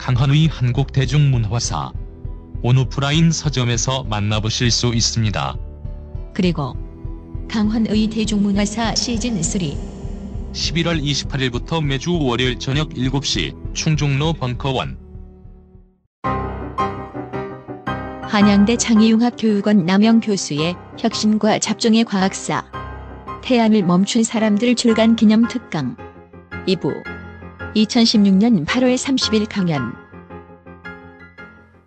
강헌의 한국 대중문화사 온오프라인 서점에서 만나보실 수 있습니다. 그리고 강헌의 대중문화사 시즌 3 11월 28일부터 매주 월요일 저녁 7시 충중로 벙커원. 한양대 창의융합교육원 남영 교수의 혁신과 잡종의 과학사 태양을 멈춘 사람들 출간 기념 특강. 2부 2016년 8월 30일 강연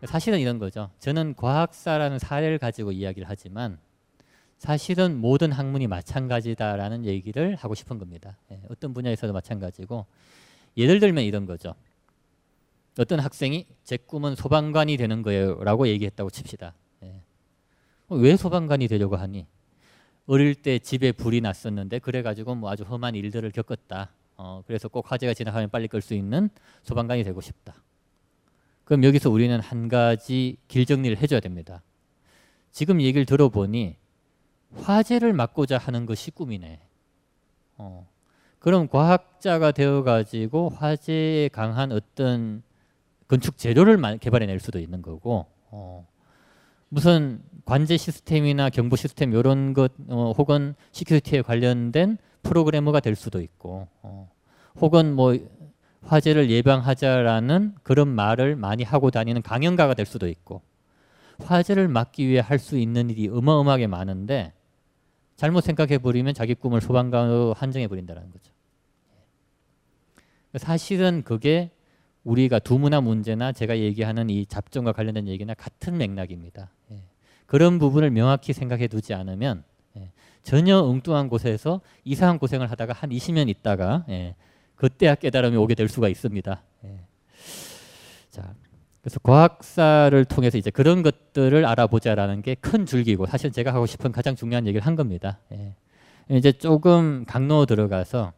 사실은 이런 거죠. 저는 과학사라는 사례를 가지고 이야기를 하지만 사실은 모든 학문이 마찬가지다라는 얘기를 하고 싶은 겁니다. 예, 어떤 분야에서도 마찬가지고 예를 들면 이런 거죠. 어떤 학생이 제 꿈은 소방관이 되는 거예요 라고 얘기했다고 칩시다. 예. 어, 왜 소방관이 되려고 하니? 어릴 때 집에 불이 났었는데 그래가지고 뭐 아주 험한 일들을 겪었다. 어, 그래서 꼭 화재가 지나가면 빨리 끌 수 있는 소방관이 되고 싶다. 그럼 여기서 우리는 한 가지 길 정리를 해줘야 됩니다. 지금 얘기를 들어보니 화재를 막고자 하는 것이 꿈이네. 어. 그럼 과학자가 되어가지고 화재에 강한 어떤 건축 재료를 개발해낼 수도 있는 거고, 어. 무슨 관제 시스템이나 경보 시스템 이런 것 어, 혹은 security에 관련된 프로그래머가 될 수도 있고, 어. 혹은 뭐 화재를 예방하자라는 그런 말을 많이 하고 다니는 강연가가 될 수도 있고 화재를 막기 위해 할 수 있는 일이 어마어마하게 많은데 잘못 생각해 버리면 자기 꿈을 소방관으로 한정해 버린다는 거죠. 사실은 그게 우리가 두문화 문제나 제가 얘기하는 이 잡종과 관련된 얘기나 같은 맥락입니다. 예. 그런 부분을 명확히 생각해 두지 않으면 예. 전혀 엉뚱한 곳에서 이상한 고생을 하다가 한 20년 있다가 예. 그때야 깨달음이 오게 될 수가 있습니다. 예. 자, 그래서 과학사를 통해서 이제 그런 것들을 알아보자라는 게 큰 줄기고 사실 제가 하고 싶은 가장 중요한 얘기를 한 겁니다. 예. 이제 조금 강로 들어가서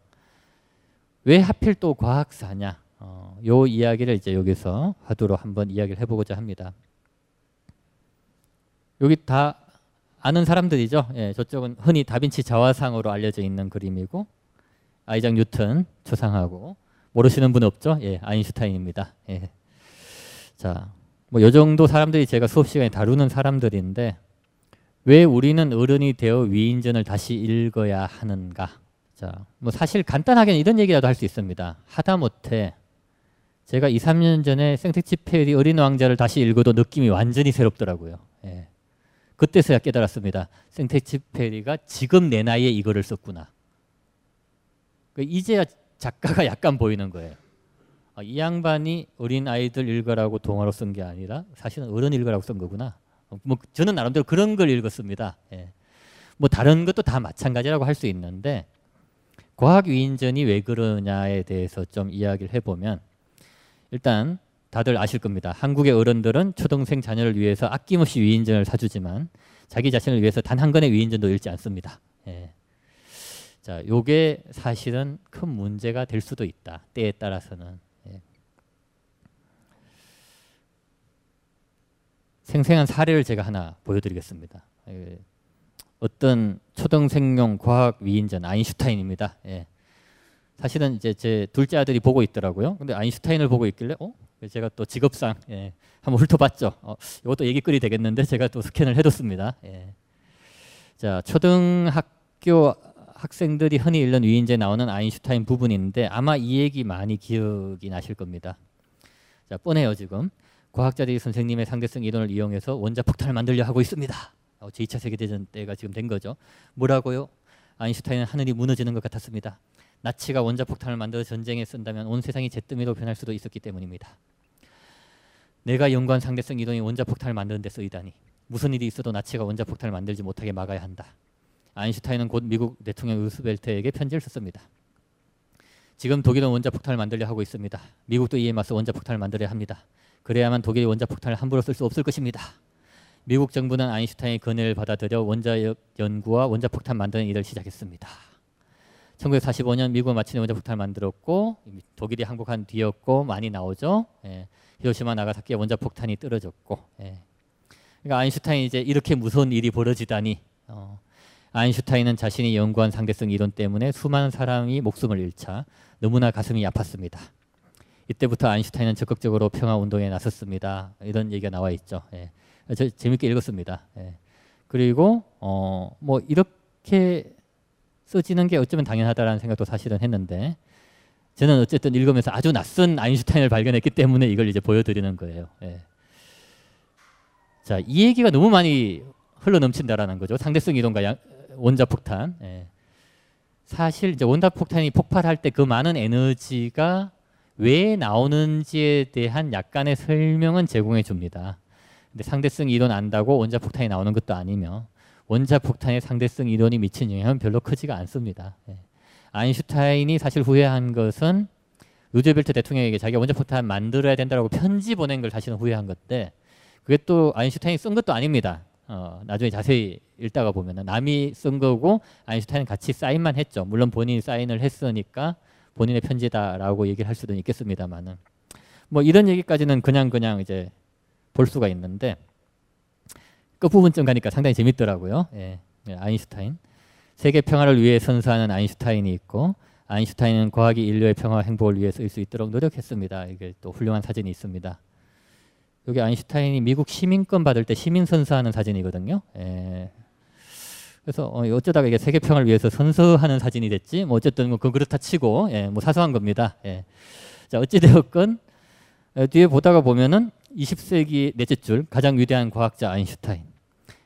왜 하필 또 과학사냐 어, 요 이야기를 이제 여기서 화두로 한번 이야기를 해보고자 합니다. 여기 다 아는 사람들이죠. 예, 저쪽은 흔히 다빈치 자화상으로 알려져 있는 그림이고 아이작 뉴턴 초상하고 모르시는 분 없죠? 예, 아인슈타인입니다. 예. 자, 뭐 요 정도 사람들이 제가 수업 시간에 다루는 사람들인데 왜 우리는 어른이 되어 위인전을 다시 읽어야 하는가? 자, 뭐 사실 간단하게는 이런 얘기라도 할 수 있습니다. 하다못해 제가 2, 3년 전에 생텍쥐페리 어린 왕자를 다시 읽어도 느낌이 완전히 새롭더라고요. 예. 그때서야 깨달았습니다. 생텍쥐페리가 지금 내 나이에 이거를 썼구나. 그 이제야 작가가 약간 보이는 거예요. 아, 이 양반이 어린 아이들 읽으라고 동화로 쓴 게 아니라 사실은 어른 읽으라고 쓴 거구나. 어, 뭐 저는 나름대로 그런 걸 읽었습니다. 예. 뭐 다른 것도 다 마찬가지라고 할 수 있는데 과학 위인전이 왜 그러냐에 대해서 좀 이야기를 해보면 일단 다들 아실 겁니다. 한국의 어른들은 초등생 자녀를 위해서 아낌없이 위인전을 사주지만 자기 자신을 위해서 단한 권의 위인전도 읽지 않습니다. 예. 자, 요게 사실은 큰 문제가 될 수도 있다. 때에 따라서는. 예. 생생한 사례를 제가 하나 보여드리겠습니다. 예. 어떤 초등생용 과학 위인전 아인슈타인입니다. 예. 사실은 이제 제 둘째 아들이 보고 있더라고요. 근데 아인슈타인을 보고 있길래 어? 제가 또 직업상 예. 한번 훑어봤죠. 어, 이것도 얘기거리 되겠는데 제가 또 스캔을 해뒀습니다. 예. 자 초등학교 학생들이 흔히 읽는 위인제에 나오는 아인슈타인 부분인데 아마 이 얘기 많이 기억이 나실 겁니다. 자, 뻔해요 지금. 과학자들이 선생님의 상대성 이론을 이용해서 원자 폭탄을 만들려 하고 있습니다. 어, 제2차 세계대전 때가 지금 된 거죠. 뭐라고요? 아인슈타인은 하늘이 무너지는 것 같았습니다. 나치가 원자폭탄을 만들어 전쟁에 쓴다면 온 세상이 잿더미로 변할 수도 있었기 때문입니다. 내가 연구한 상대성 이론이 원자폭탄을 만드는 데 쓰이다니 무슨 일이 있어도 나치가 원자폭탄을 만들지 못하게 막아야 한다. 아인슈타인은 곧 미국 대통령 루스벨트에게 편지를 썼습니다. 지금 독일은 원자폭탄을 만들려 하고 있습니다. 미국도 이에 맞서 원자폭탄을 만들어야 합니다. 그래야만 독일이 원자폭탄을 함부로 쓸 수 없을 것입니다. 미국 정부는 아인슈타인의 건의를 받아들여 원자력 연구와 원자폭탄 만드는 일을 시작했습니다. 1945년 미국은 마침내 원자 폭탄을 만들었고 독일이 항복한 뒤였고 많이 나오죠. 예. 히로시마 나가사키에 원자 폭탄이 떨어졌고 예. 그러니까 아인슈타인이 이제 이렇게 무서운 일이 벌어지다니 어. 아인슈타인은 자신이 연구한 상대성 이론 때문에 수많은 사람이 목숨을 잃자 너무나 가슴이 아팠습니다. 이때부터 아인슈타인은 적극적으로 평화 운동에 나섰습니다. 이런 얘기가 나와 있죠. 예. 저 재밌게 읽었습니다. 예. 그리고 어, 뭐 이렇게 써지는 게 어쩌면 당연하다라는 생각도 사실은 했는데 저는 어쨌든 읽으면서 아주 낯선 아인슈타인을 발견했기 때문에 이걸 이제 보여드리는 거예요. 예. 자, 이 얘기가 너무 많이 흘러 넘친다라는 거죠. 상대성 이동과 양, 원자 폭탄. 예. 사실 이제 원자 폭탄이 폭발할 때 그 많은 에너지가 왜 나오는지에 대한 약간의 설명은 제공해 줍니다. 근데 상대성 이론 안다고 원자 폭탄이 나오는 것도 아니며 원자 폭탄의 상대성 이론이 미친 영향은 별로 크지가 않습니다. 예. 아인슈타인이 사실 후회한 것은 루즈벨트 대통령에게 자기가 원자 폭탄 만들어야 된다고 편지 보낸 걸 사실은 후회한 건데 그게 또 아인슈타인이 쓴 것도 아닙니다. 어, 나중에 자세히 읽다가 보면 남이 쓴 거고 아인슈타인은 같이 사인만 했죠. 물론 본인이 사인을 했으니까 본인의 편지다라고 얘기를 할 수도 있겠습니다만은 뭐 이런 얘기까지는 그냥 그냥 이제 볼 수가 있는데 끝부분쯤 가니까 상당히 재밌더라고요. 예, 예, 아인슈타인. 세계 평화를 위해 선사하는 아인슈타인이 있고 아인슈타인은 과학이 인류의 평화 행복을 위해 쓸 수 있도록 노력했습니다. 이게 또 훌륭한 사진이 있습니다. 여기 아인슈타인이 미국 시민권 받을 때 시민 선서하는 사진이거든요. 예. 그래서 어, 어쩌다가 이게 세계 평화를 위해서 선서하는 사진이 됐지. 뭐 어쨌든 뭐그 그렇다 치고 예, 뭐 사소한 겁니다. 예. 자 어찌 되었건 예, 뒤에 보다가 보면은 20세기 넷째 줄 가장 위대한 과학자 아인슈타인.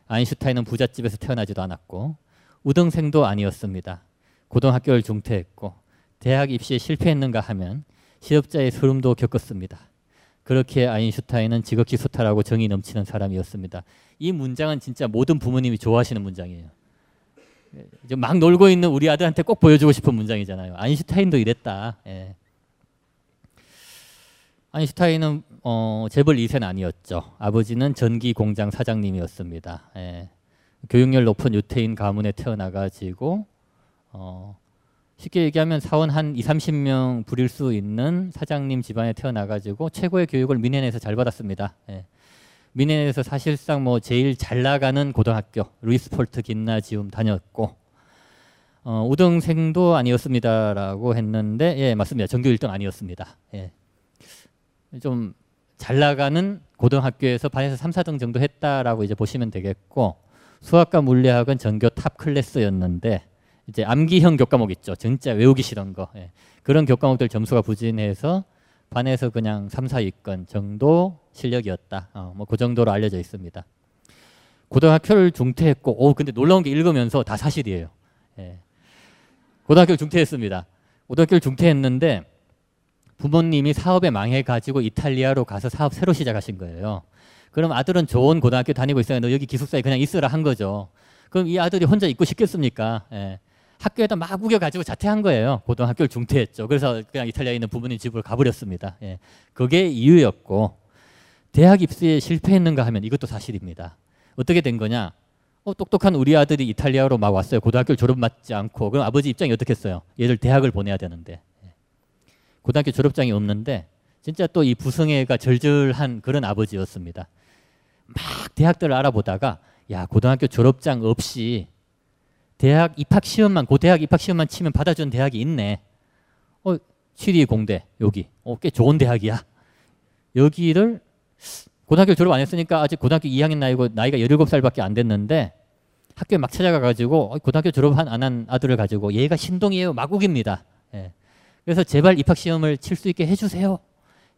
아인슈타인은 부잣집에서 태어나지도 않았고 우등생도 아니었습니다. 고등학교를 중퇴했고 대학 입시에 실패했는가 하면 실업자의 소름도 겪었습니다. 그렇게 아인슈타인은 지극히 소탈하고 정이 넘치는 사람이었습니다. 이 문장은 진짜 모든 부모님이 좋아하시는 문장이에요. 이제 막 놀고 있는 우리 아들한테 꼭 보여주고 싶은 문장이잖아요. 아인슈타인도 이랬다. 예. 아인슈타인은 어, 재벌 2세는 아니었죠. 아버지는 전기 공장 사장님이었습니다. 예. 교육열 높은 유태인 가문에 태어나가지고 어, 쉽게 얘기하면 사원 한 2, 30명 부릴 수 있는 사장님 집안에 태어나가지고 최고의 교육을 미넨에서 잘 받았습니다. 예. 미넨에서 사실상 뭐 제일 잘 나가는 고등학교 루이스폴트 김나지움 다녔고 어, 우등생도 아니었습니다라고 했는데 예 맞습니다. 전교 1등 아니었습니다. 예. 좀 잘 나가는 고등학교에서 반에서 3, 4등 정도 했다라고 이제 보시면 되겠고 수학과 물리학은 전교 top class였는데 이제 암기형 교과목 있죠. 진짜 외우기 싫은 거. 예. 그런 교과목들 점수가 부진해서 반에서 그냥 3, 4위권 정도 실력이었다. 어, 뭐그 정도로 알려져 있습니다. 고등학교를 중퇴했고, 오 근데 놀라운 게 읽으면서 다 사실이에요. 예. 고등학교를 중퇴했습니다. 고등학교를 중퇴했는데 부모님이 사업에 망해가지고 이탈리아로 가서 사업 새로 시작하신 거예요. 그럼 아들은 좋은 고등학교 다니고 있어요. 너 여기 기숙사에 그냥 있으라 한 거죠. 그럼 이 아들이 혼자 있고 싶겠습니까? 예. 학교에다 막 우겨가지고 자퇴한 거예요. 고등학교를 중퇴했죠. 그래서 그냥 이탈리아에 있는 부모님 집으로 가버렸습니다. 예. 그게 이유였고 대학 입시에 실패했는가 하면 이것도 사실입니다. 어떻게 된 거냐? 어, 똑똑한 우리 아들이 이탈리아로 막 왔어요. 고등학교를 졸업 맞지 않고 그럼 아버지 입장이 어떻겠어요? 얘를 대학을 보내야 되는데 고등학교 졸업장이 없는데 진짜 또 이 부성애가 절절한 그런 아버지였습니다. 막 대학들을 알아보다가 야 고등학교 졸업장 없이 대학 입학 시험만 고 대학 입학 시험만 치면 받아주는 대학이 있네. 어 취리 공대 여기 어 꽤 좋은 대학이야. 여기를 고등학교 졸업 안 했으니까 아직 고등학교 2학년 나이고 나이가 17살밖에 안 됐는데 학교에 막 찾아가 가지고 어, 고등학교 졸업 안한 아들을 가지고 얘가 신동이에요 마국입니다. 예. 그래서 제발 입학 시험을 칠 수 있게 해주세요.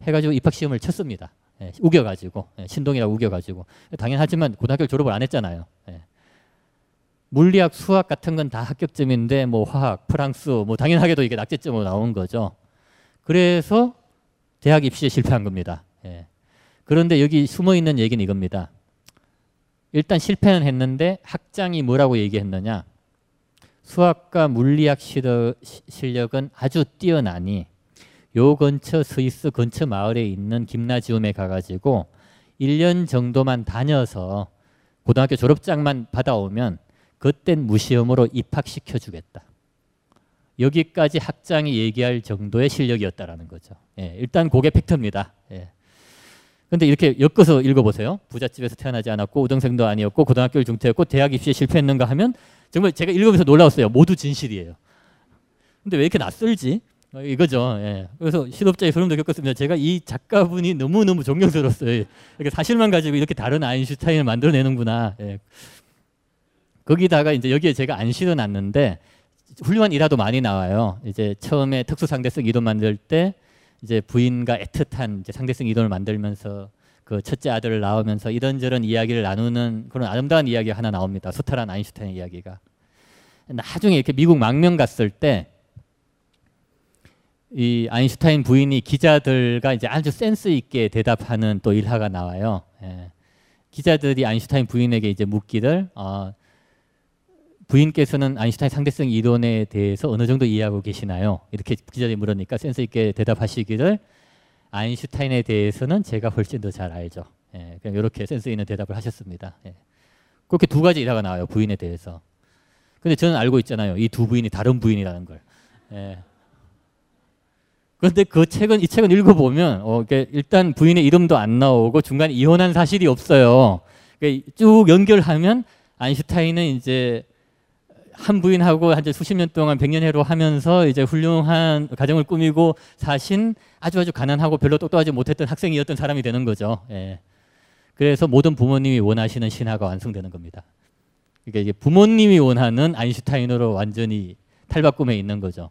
해가지고 입학 시험을 쳤습니다. 예, 우겨가지고 예, 신동이라고 우겨가지고 당연하지만 고등학교 졸업을 안 했잖아요. 예. 물리학, 수학 같은 건 다 합격점인데 뭐 화학, 프랑스 뭐 당연하게도 이게 낙제점으로 나온 거죠. 그래서 대학 입시에 실패한 겁니다. 예. 그런데 여기 숨어 있는 얘기는 이겁니다. 일단 실패는 했는데 학장이 뭐라고 얘기했느냐? 수학과 물리학 실력은 아주 뛰어나니 요 근처 스위스 근처 마을에 있는 김나지움에 가가지고 1년 정도만 다녀서 고등학교 졸업장만 받아오면 그땐 무시험으로 입학시켜 주겠다. 여기까지 학장이 얘기할 정도의 실력이었다라는 거죠. 예, 일단 그게 팩트입니다. 예. 근데 이렇게 엮어서 읽어보세요. 부잣집에서 태어나지 않았고 우등생도 아니었고 고등학교 를 중퇴했고 대학 입시에 실패했는가 하면 정말 제가 읽으면서 놀라웠어요. 모두 진실이에요. 근데 왜 이렇게 낯설지? 어, 이거죠. 예. 그래서 실업자의 소름도 겪었습니다. 제가 이 작가분이 너무너무 존경스러웠어요. 이렇게 사실만 가지고 이렇게 다른 아인슈타인을 만들어내는구나. 예. 거기다가 이제 여기에 제가 안 실어놨는데 훌륭한 일화도 많이 나와요. 이제 처음에 특수상대성 이론 만들 때 이제 부인과 애틋한 이제 상대성 이론을 만들면서 그 첫째 아들을 낳으면서 이런저런 이야기를 나누는 그런 아름다운 이야기가 하나 나옵니다. 수타란 아인슈타인 이야기가. 나중에 이렇게 미국 망명 갔을 때 이 아인슈타인 부인이 기자들과 이제 아주 센스 있게 대답하는 또 일화가 나와요. 예. 기자들이 아인슈타인 부인에게 이제 묻기를 어, 부인께서는 아인슈타인 상대성 이론에 대해서 어느 정도 이해하고 계시나요? 이렇게 기자들이 물으니까 센스 있게 대답하시기를 아인슈타인에 대해서는 제가 훨씬 더 잘 알죠. 예, 그냥 이렇게 센스 있는 대답을 하셨습니다. 예. 그렇게 두 가지 일화가 나와요 부인에 대해서. 근데 저는 알고 있잖아요. 이 두 부인이 다른 부인이라는 걸. 예. 그런데 그 책은 이 책은 읽어보면 어, 일단 부인의 이름도 안 나오고 중간에 이혼한 사실이 없어요. 그러니까 쭉 연결하면 아인슈타인은 이제 한 부인하고 한 수십 년 동안 백년해로 하면서 이제 훌륭한 가정을 꾸미고 사신 아주 아주 가난하고 별로 똑똑하지 못했던 학생이었던 사람이 되는 거죠. 예. 그래서 모든 부모님이 원하시는 신화가 완성되는 겁니다. 그러니까 부모님이 원하는 아인슈타인으로 완전히 탈바꿈해 있는 거죠.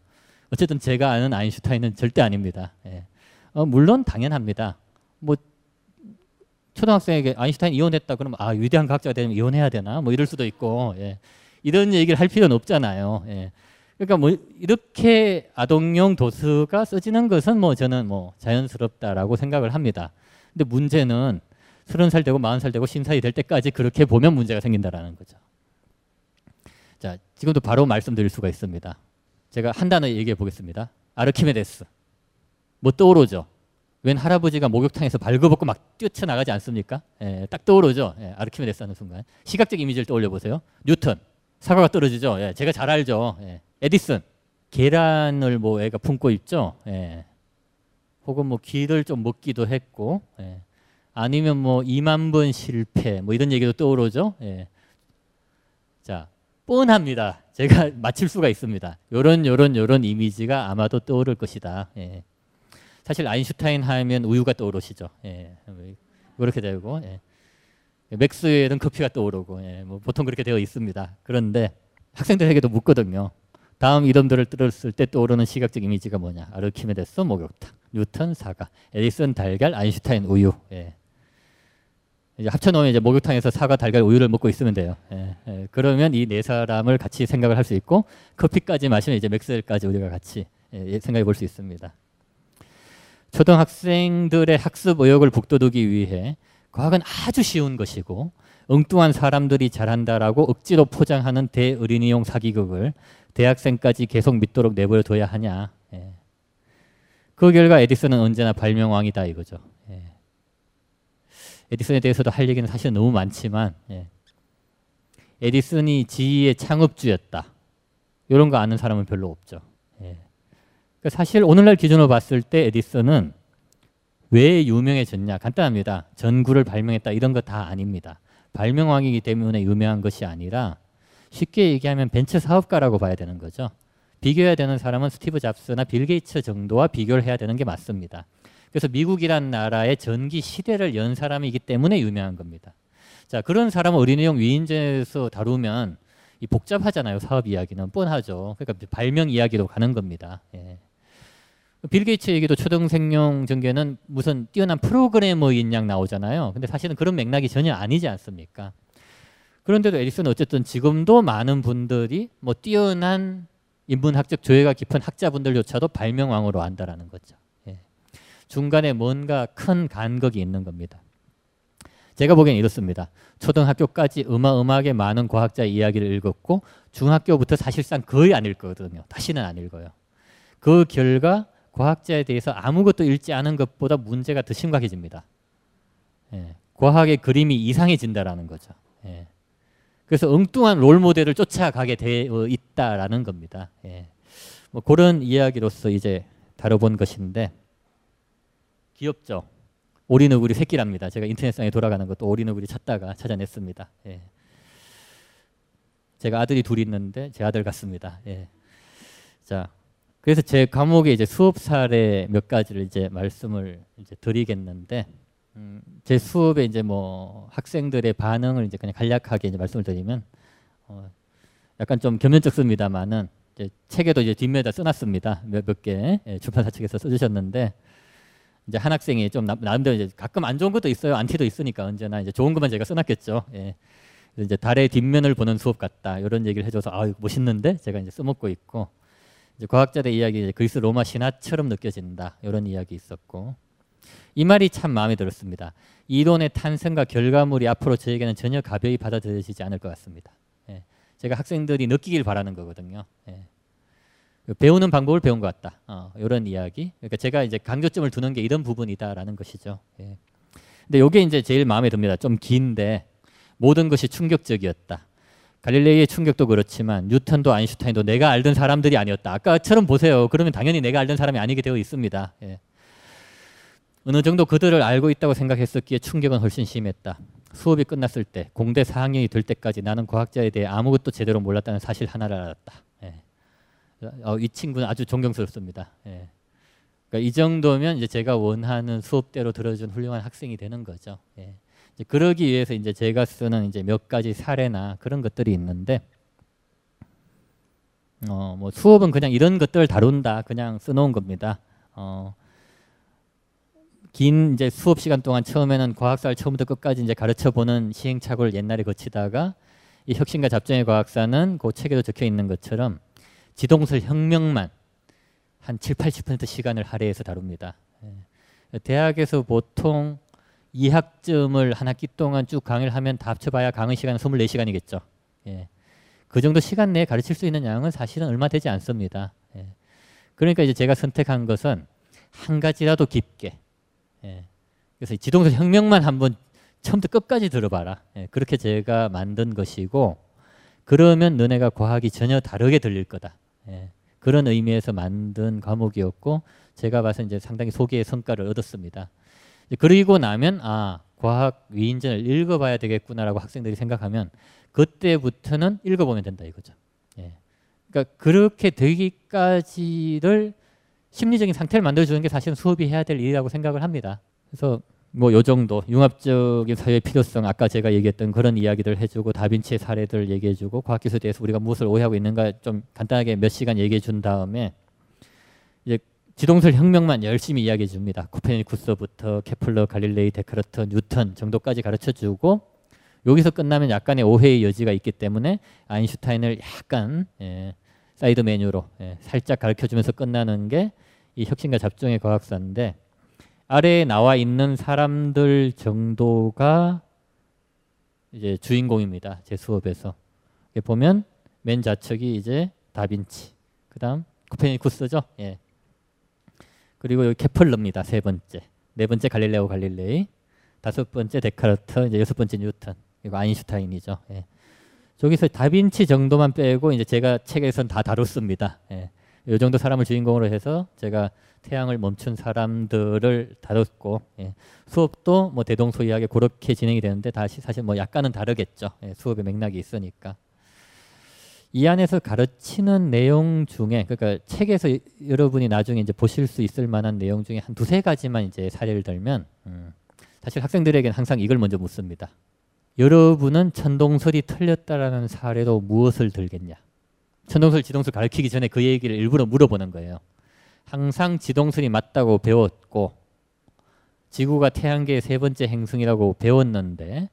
어쨌든 제가 아는 아인슈타인은 절대 아닙니다. 예. 어, 물론 당연합니다. 뭐 초등학생에게 아인슈타인 이혼했다 그러면 아 위대한 과학자가 되면 이혼해야 되나 뭐 이럴 수도 있고 예. 이런 얘기를 할 필요는 없잖아요. 예. 그러니까 뭐 이렇게 아동용 도수가 써지는 것은 뭐 저는 뭐 자연스럽다라고 생각을 합니다. 근데 문제는 서른 살 되고 마흔 살 되고 신사이 될 때까지 그렇게 보면 문제가 생긴다라는 거죠. 자, 지금도 바로 말씀드릴 수가 있습니다. 제가 한 단어 얘기해 보겠습니다. 아르키메데스. 뭐 떠오르죠? 웬 할아버지가 목욕탕에서 발굽벗고 막 뛰쳐나가지 않습니까? 예, 딱 떠오르죠? 예, 아르키메데스 하는 순간. 시각적 이미지를 떠올려 보세요. 뉴턴. 사과가 떨어지죠? 예, 제가 잘 알죠. 예. 에디슨. 계란을 뭐 애가 품고 있죠? 예. 혹은 뭐 귀를 좀 먹기도 했고, 예. 아니면 뭐 2만 번 실패, 뭐 이런 얘기도 떠오르죠? 예. 자, 뻔합니다. 제가 맞힐 수가 있습니다. 요런 요런 요런 이미지가 아마도 떠오를 것이다. 예. 사실 아인슈타인 하면 우유가 떠오르시죠. 예. 그렇게 되고 예. 맥스웰은 커피가 떠오르고 예. 뭐 보통 그렇게 되어 있습니다. 그런데 학생들에게도 묻거든요. 다음 이름들을 들었을 때 떠오르는 시각적 이미지가 뭐냐? 아르키메데스 목욕탕, 뉴턴 사과, 에디슨 달걀, 아인슈타인 우유. 예. 이제 합쳐놓으면 이제 목욕탕에서 사과, 달걀, 우유를 먹고 있으면 돼요. 예, 예. 그러면 이 네 사람을 같이 생각을 할 수 있고 커피까지 마시면 이제 맥스웰까지 우리가 같이 예, 생각해 볼 수 있습니다. 초등학생들의 학습 의욕을 북돋우기 위해 과학은 아주 쉬운 것이고 엉뚱한 사람들이 잘한다라고 억지로 포장하는 대의린이용 사기극을 대학생까지 계속 믿도록 내버려 둬야 하냐. 예. 그 결과 에디슨은 언제나 발명왕이다 이거죠. 예. 에디슨에 대해서도 할 얘기는 사실 너무 많지만 예. 에디슨이 지휘의 창업주였다. 이런 거 아는 사람은 별로 없죠. 예. 그러니까 사실 오늘날 기준으로 봤을 때 에디슨은 왜 유명해졌냐? 간단합니다. 전구를 발명했다 이런 거 다 아닙니다. 발명왕이기 때문에 유명한 것이 아니라 쉽게 얘기하면 벤처 사업가라고 봐야 되는 거죠. 비교해야 되는 사람은 스티브 잡스나 빌 게이츠 정도와 비교를 해야 되는 게 맞습니다. 그래서 미국이란 나라의 전기 시대를 연 사람이기 때문에 유명한 겁니다. 자 그런 사람을 어린이용 위인전에서 다루면 이 복잡하잖아요 사업 이야기는 뻔하죠. 그러니까 발명 이야기로 가는 겁니다. 예. 빌 게이츠 얘기도 초등생용 전개는 무슨 뛰어난 프로그래머인 양 나오잖아요. 근데 사실은 그런 맥락이 전혀 아니지 않습니까? 그런데도 에디슨은 어쨌든 지금도 많은 분들이 뭐 뛰어난 인문학적 조예가 깊은 학자분들조차도 발명왕으로 안다라는 거죠. 중간에 뭔가 큰 간극이 있는 겁니다. 제가 보기엔 이렇습니다. 초등학교까지 어마어마하게 많은 과학자 이야기를 읽었고 중학교부터 사실상 거의 안 읽거든요. 다시는 안 읽어요. 그 결과 과학자에 대해서 아무것도 읽지 않은 것보다 문제가 더 심각해집니다. 예, 과학의 그림이 이상해진다라는 거죠. 예. 그래서 엉뚱한 롤 모델을 쫓아가게 되어 있다라는 겁니다. 예. 뭐 그런 이야기로서 이제 다뤄본 것인데 귀엽죠. 오리너구리 새끼랍니다. 제가 인터넷상에 돌아가는 것도 오리너구리 찾다가 찾아냈습니다. 예. 제가 아들이 둘 있는데 제 아들 같습니다. 예. 자, 그래서 제 과목에 이제 수업 사례 몇 가지를 이제 말씀을 이제 드리겠는데 음, 제 수업에 이제 뭐 학생들의 반응을 이제 그냥 간략하게 이제 말씀을 드리면 어, 약간 좀 겸연쩍습니다만은 이제 책에도 이제 뒷면에다 써놨습니다. 몇, 몇 개, 예, 출판사 측에서 써주셨는데 이제 한 학생이 좀 나, 나름대로 이제 가끔 안 좋은 것도 있어요. 안티도 있으니까 언제나 이제 좋은 것만 제가 써놨겠죠. 예. 이제 달의 뒷면을 보는 수업 같다 이런 얘기를 해줘서 아 멋있는데 제가 이제 써먹고 있고 이제 과학자들 이야기 그리스 로마 신화처럼 느껴진다 이런 이야기 있었고 이 말이 참 마음에 들었습니다. 이론의 탄생과 결과물이 앞으로 저에게는 전혀 가벼이 받아들여지지 않을 것 같습니다. 예. 제가 학생들이 느끼길 바라는 거거든요. 예. 배우는 방법을 배운 것 같다. 어, 이런 이야기. 그러니까 제가 이제 강조점을 두는 게 이런 부분이다라는 것이죠. 예. 근데 이게 이제 제일 마음에 듭니다. 좀 긴데 모든 것이 충격적이었다. 갈릴레이의 충격도 그렇지만 뉴턴도 아인슈타인도 내가 알던 사람들이 아니었다. 아까처럼 보세요. 그러면 당연히 내가 알던 사람이 아니게 되어 있습니다. 예. 어느 정도 그들을 알고 있다고 생각했었기에 충격은 훨씬 심했다. 수업이 끝났을 때 공대 4학년이 될 때까지 나는 과학자에 대해 아무것도 제대로 몰랐다는 사실 하나를 알았다. 예. 어, 이 친구는 아주 존경스럽습니다. 예. 그러니까 이 정도면 이제 제가 원하는 수업대로 들어준 훌륭한 학생이 되는 거죠. 예. 그러기 위해서 이제 제가 쓰는 이제 몇 가지 사례나 그런 것들이 있는데 어, 뭐 수업은 그냥 이런 것들을 다룬다 그냥 써놓은 겁니다. 어, 긴 이제 수업 시간 동안 처음에는 과학사를 처음부터 끝까지 이제 가르쳐 보는 시행착오를 옛날에 거치다가 이 혁신과 잡정의 과학사는 그 책에도 적혀 있는 것처럼 지동설 혁명만 한 7, 80% 시간을 할애해서 다룹니다. 예. 대학에서 보통 2학점을 한 학기 동안 쭉 강의를 하면 다 합쳐봐야 강의 시간은 24시간이겠죠. 예. 그 정도 시간 내에 가르칠 수 있는 양은 사실은 얼마 되지 않습니다. 예. 그러니까 이제 제가 선택한 것은 한 가지라도 깊게 예. 그래서 지동설 혁명만 한번 처음부터 끝까지 들어봐라. 예. 그렇게 제가 만든 것이고 그러면 너네가 과학이 전혀 다르게 들릴 거다. 예. 그런 의미에서 만든 과목이었고 제가 봐서 이제 상당히 소개의 성과를 얻었습니다. 그리고 나면 아 과학 위인전을 읽어봐야 되겠구나라고 학생들이 생각하면 그때부터는 읽어보면 된다 이거죠. 예. 그러니까 그렇게 되기까지를 심리적인 상태를 만들어주는 게 사실은 수업이 해야 될 일이라고 생각을 합니다. 그래서 뭐 요 정도 융합적인 사회의 필요성 아까 제가 얘기했던 그런 이야기들 해주고 다빈치의 사례들 얘기해주고 과학기술에 대해서 우리가 무엇을 오해하고 있는가 좀 간단하게 몇 시간 얘기해 준 다음에 지동설 혁명만 열심히 이야기해 줍니다. 코페르니쿠스부터 케플러, 갈릴레이, 데카르트, 뉴턴 정도까지 가르쳐 주고 여기서 끝나면 약간의 오해의 여지가 있기 때문에 아인슈타인을 약간 예, side menu로 예, 살짝 가르쳐 주면서 끝나는 게 이 혁신과 잡종의 과학사인데 아래에 나와 있는 사람들 정도가 이제 주인공입니다. 제 수업에서 보면 맨 좌측이 이제 다빈치, 그다음 코페르니쿠스죠. 예. 그리고 여기 케플러입니다. 세 번째. 네 번째 갈릴레오 갈릴레이. 다섯 번째 데카르트, 이제 여섯 번째 뉴턴. 그리고 아인슈타인이죠. 예. 저기서 다빈치 정도만 빼고 이제 제가 책에선 다 다뤘습니다. 예. 이 정도 사람을 주인공으로 해서 제가 태양을 멈춘 사람들을 다뤘고 예. 수업도 뭐 대동소이하게 그렇게 진행이 되는데 다시 사실 뭐 약간은 다르겠죠. 예. 수업의 맥락이 있으니까. 이 안에서 가르치는 내용 중에 그러니까 책에서 여러분이 나중에 이제 보실 수 있을 만한 내용 중에 한 두세 가지만 이제 사례를 들면 음, 사실 학생들에게는 항상 이걸 먼저 묻습니다. 여러분은 천동설이 틀렸다라는 사례로 무엇을 들겠냐? 천동설, 지동설 가르치기 전에 그 얘기를 일부러 물어보는 거예요. 항상 지동설이 맞다고 배웠고 지구가 태양계의 세 번째 행성이라고 배웠는데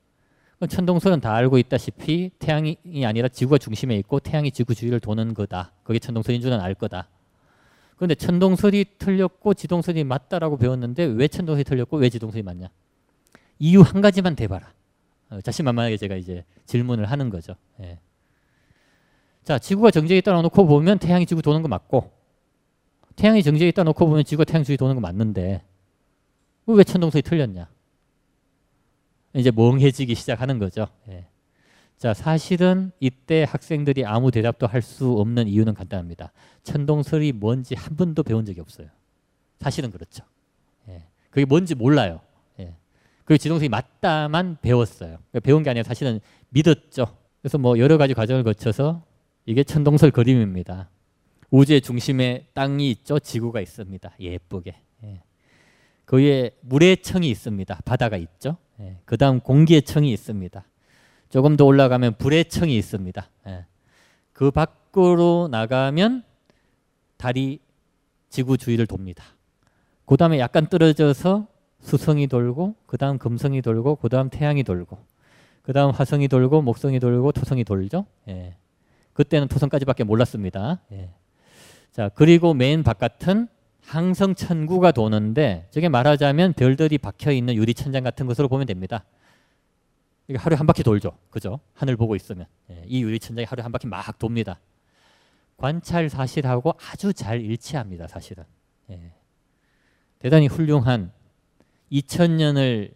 천동설은 다 알고 있다시피 태양이 아니라 지구가 중심에 있고 태양이 지구 주위를 도는 거다. 그게 천동설인 줄은 알 거다. 그런데 천동설이 틀렸고 지동설이 맞다라고 배웠는데 왜 천동설이 틀렸고 왜 지동설이 맞냐? 이유 한 가지만 대봐라. 어, 자신만만하게 제가 이제 질문을 하는 거죠. 예. 자, 지구가 정제에 따라 놓고 보면 태양이 지구 도는 거 맞고 태양이 정지해 있다 놓고 보면 지구가 태양 주위 도는 거 맞는데 왜 천동설이 틀렸냐? 이제 멍해지기 시작하는 거죠. 예. 자, 사실은 이때 학생들이 아무 대답도 할 수 없는 이유는 간단합니다. 천동설이 뭔지 한 번도 배운 적이 없어요. 사실은 그렇죠. 예. 그게 뭔지 몰라요. 예. 그 지동설이 맞다만 배웠어요. 그러니까 배운 게 아니라 사실은 믿었죠. 그래서 뭐 여러 가지 과정을 거쳐서 이게 천동설 그림입니다. 우주의 중심에 땅이 있죠. 지구가 있습니다. 예쁘게. 예. 그 위에 물의 청이 있습니다. 바다가 있죠. 예. 그 다음 공기의 청이 있습니다. 조금 더 올라가면 불의 청이 있습니다. 예. 그 밖으로 나가면 달이 지구 주위를 돕니다. 그 다음에 약간 떨어져서 수성이 돌고 그 다음 금성이 돌고 그 다음 태양이 돌고 그 다음 화성이 돌고 목성이 돌고 토성이 돌죠. 예. 그때는 토성까지밖에 몰랐습니다. 예. 자 그리고 맨 바깥은 항성 천구가 도는데 저게 말하자면 별들이 박혀 있는 유리 천장 같은 것으로 보면 됩니다. 이게 하루에 한 바퀴 돌죠. 그죠? 하늘 보고 있으면 예. 이 유리 천장이 하루에 한 바퀴 막 돕니다. 관찰 사실하고 아주 잘 일치합니다. 사실은. 예. 대단히 훌륭한 2000년을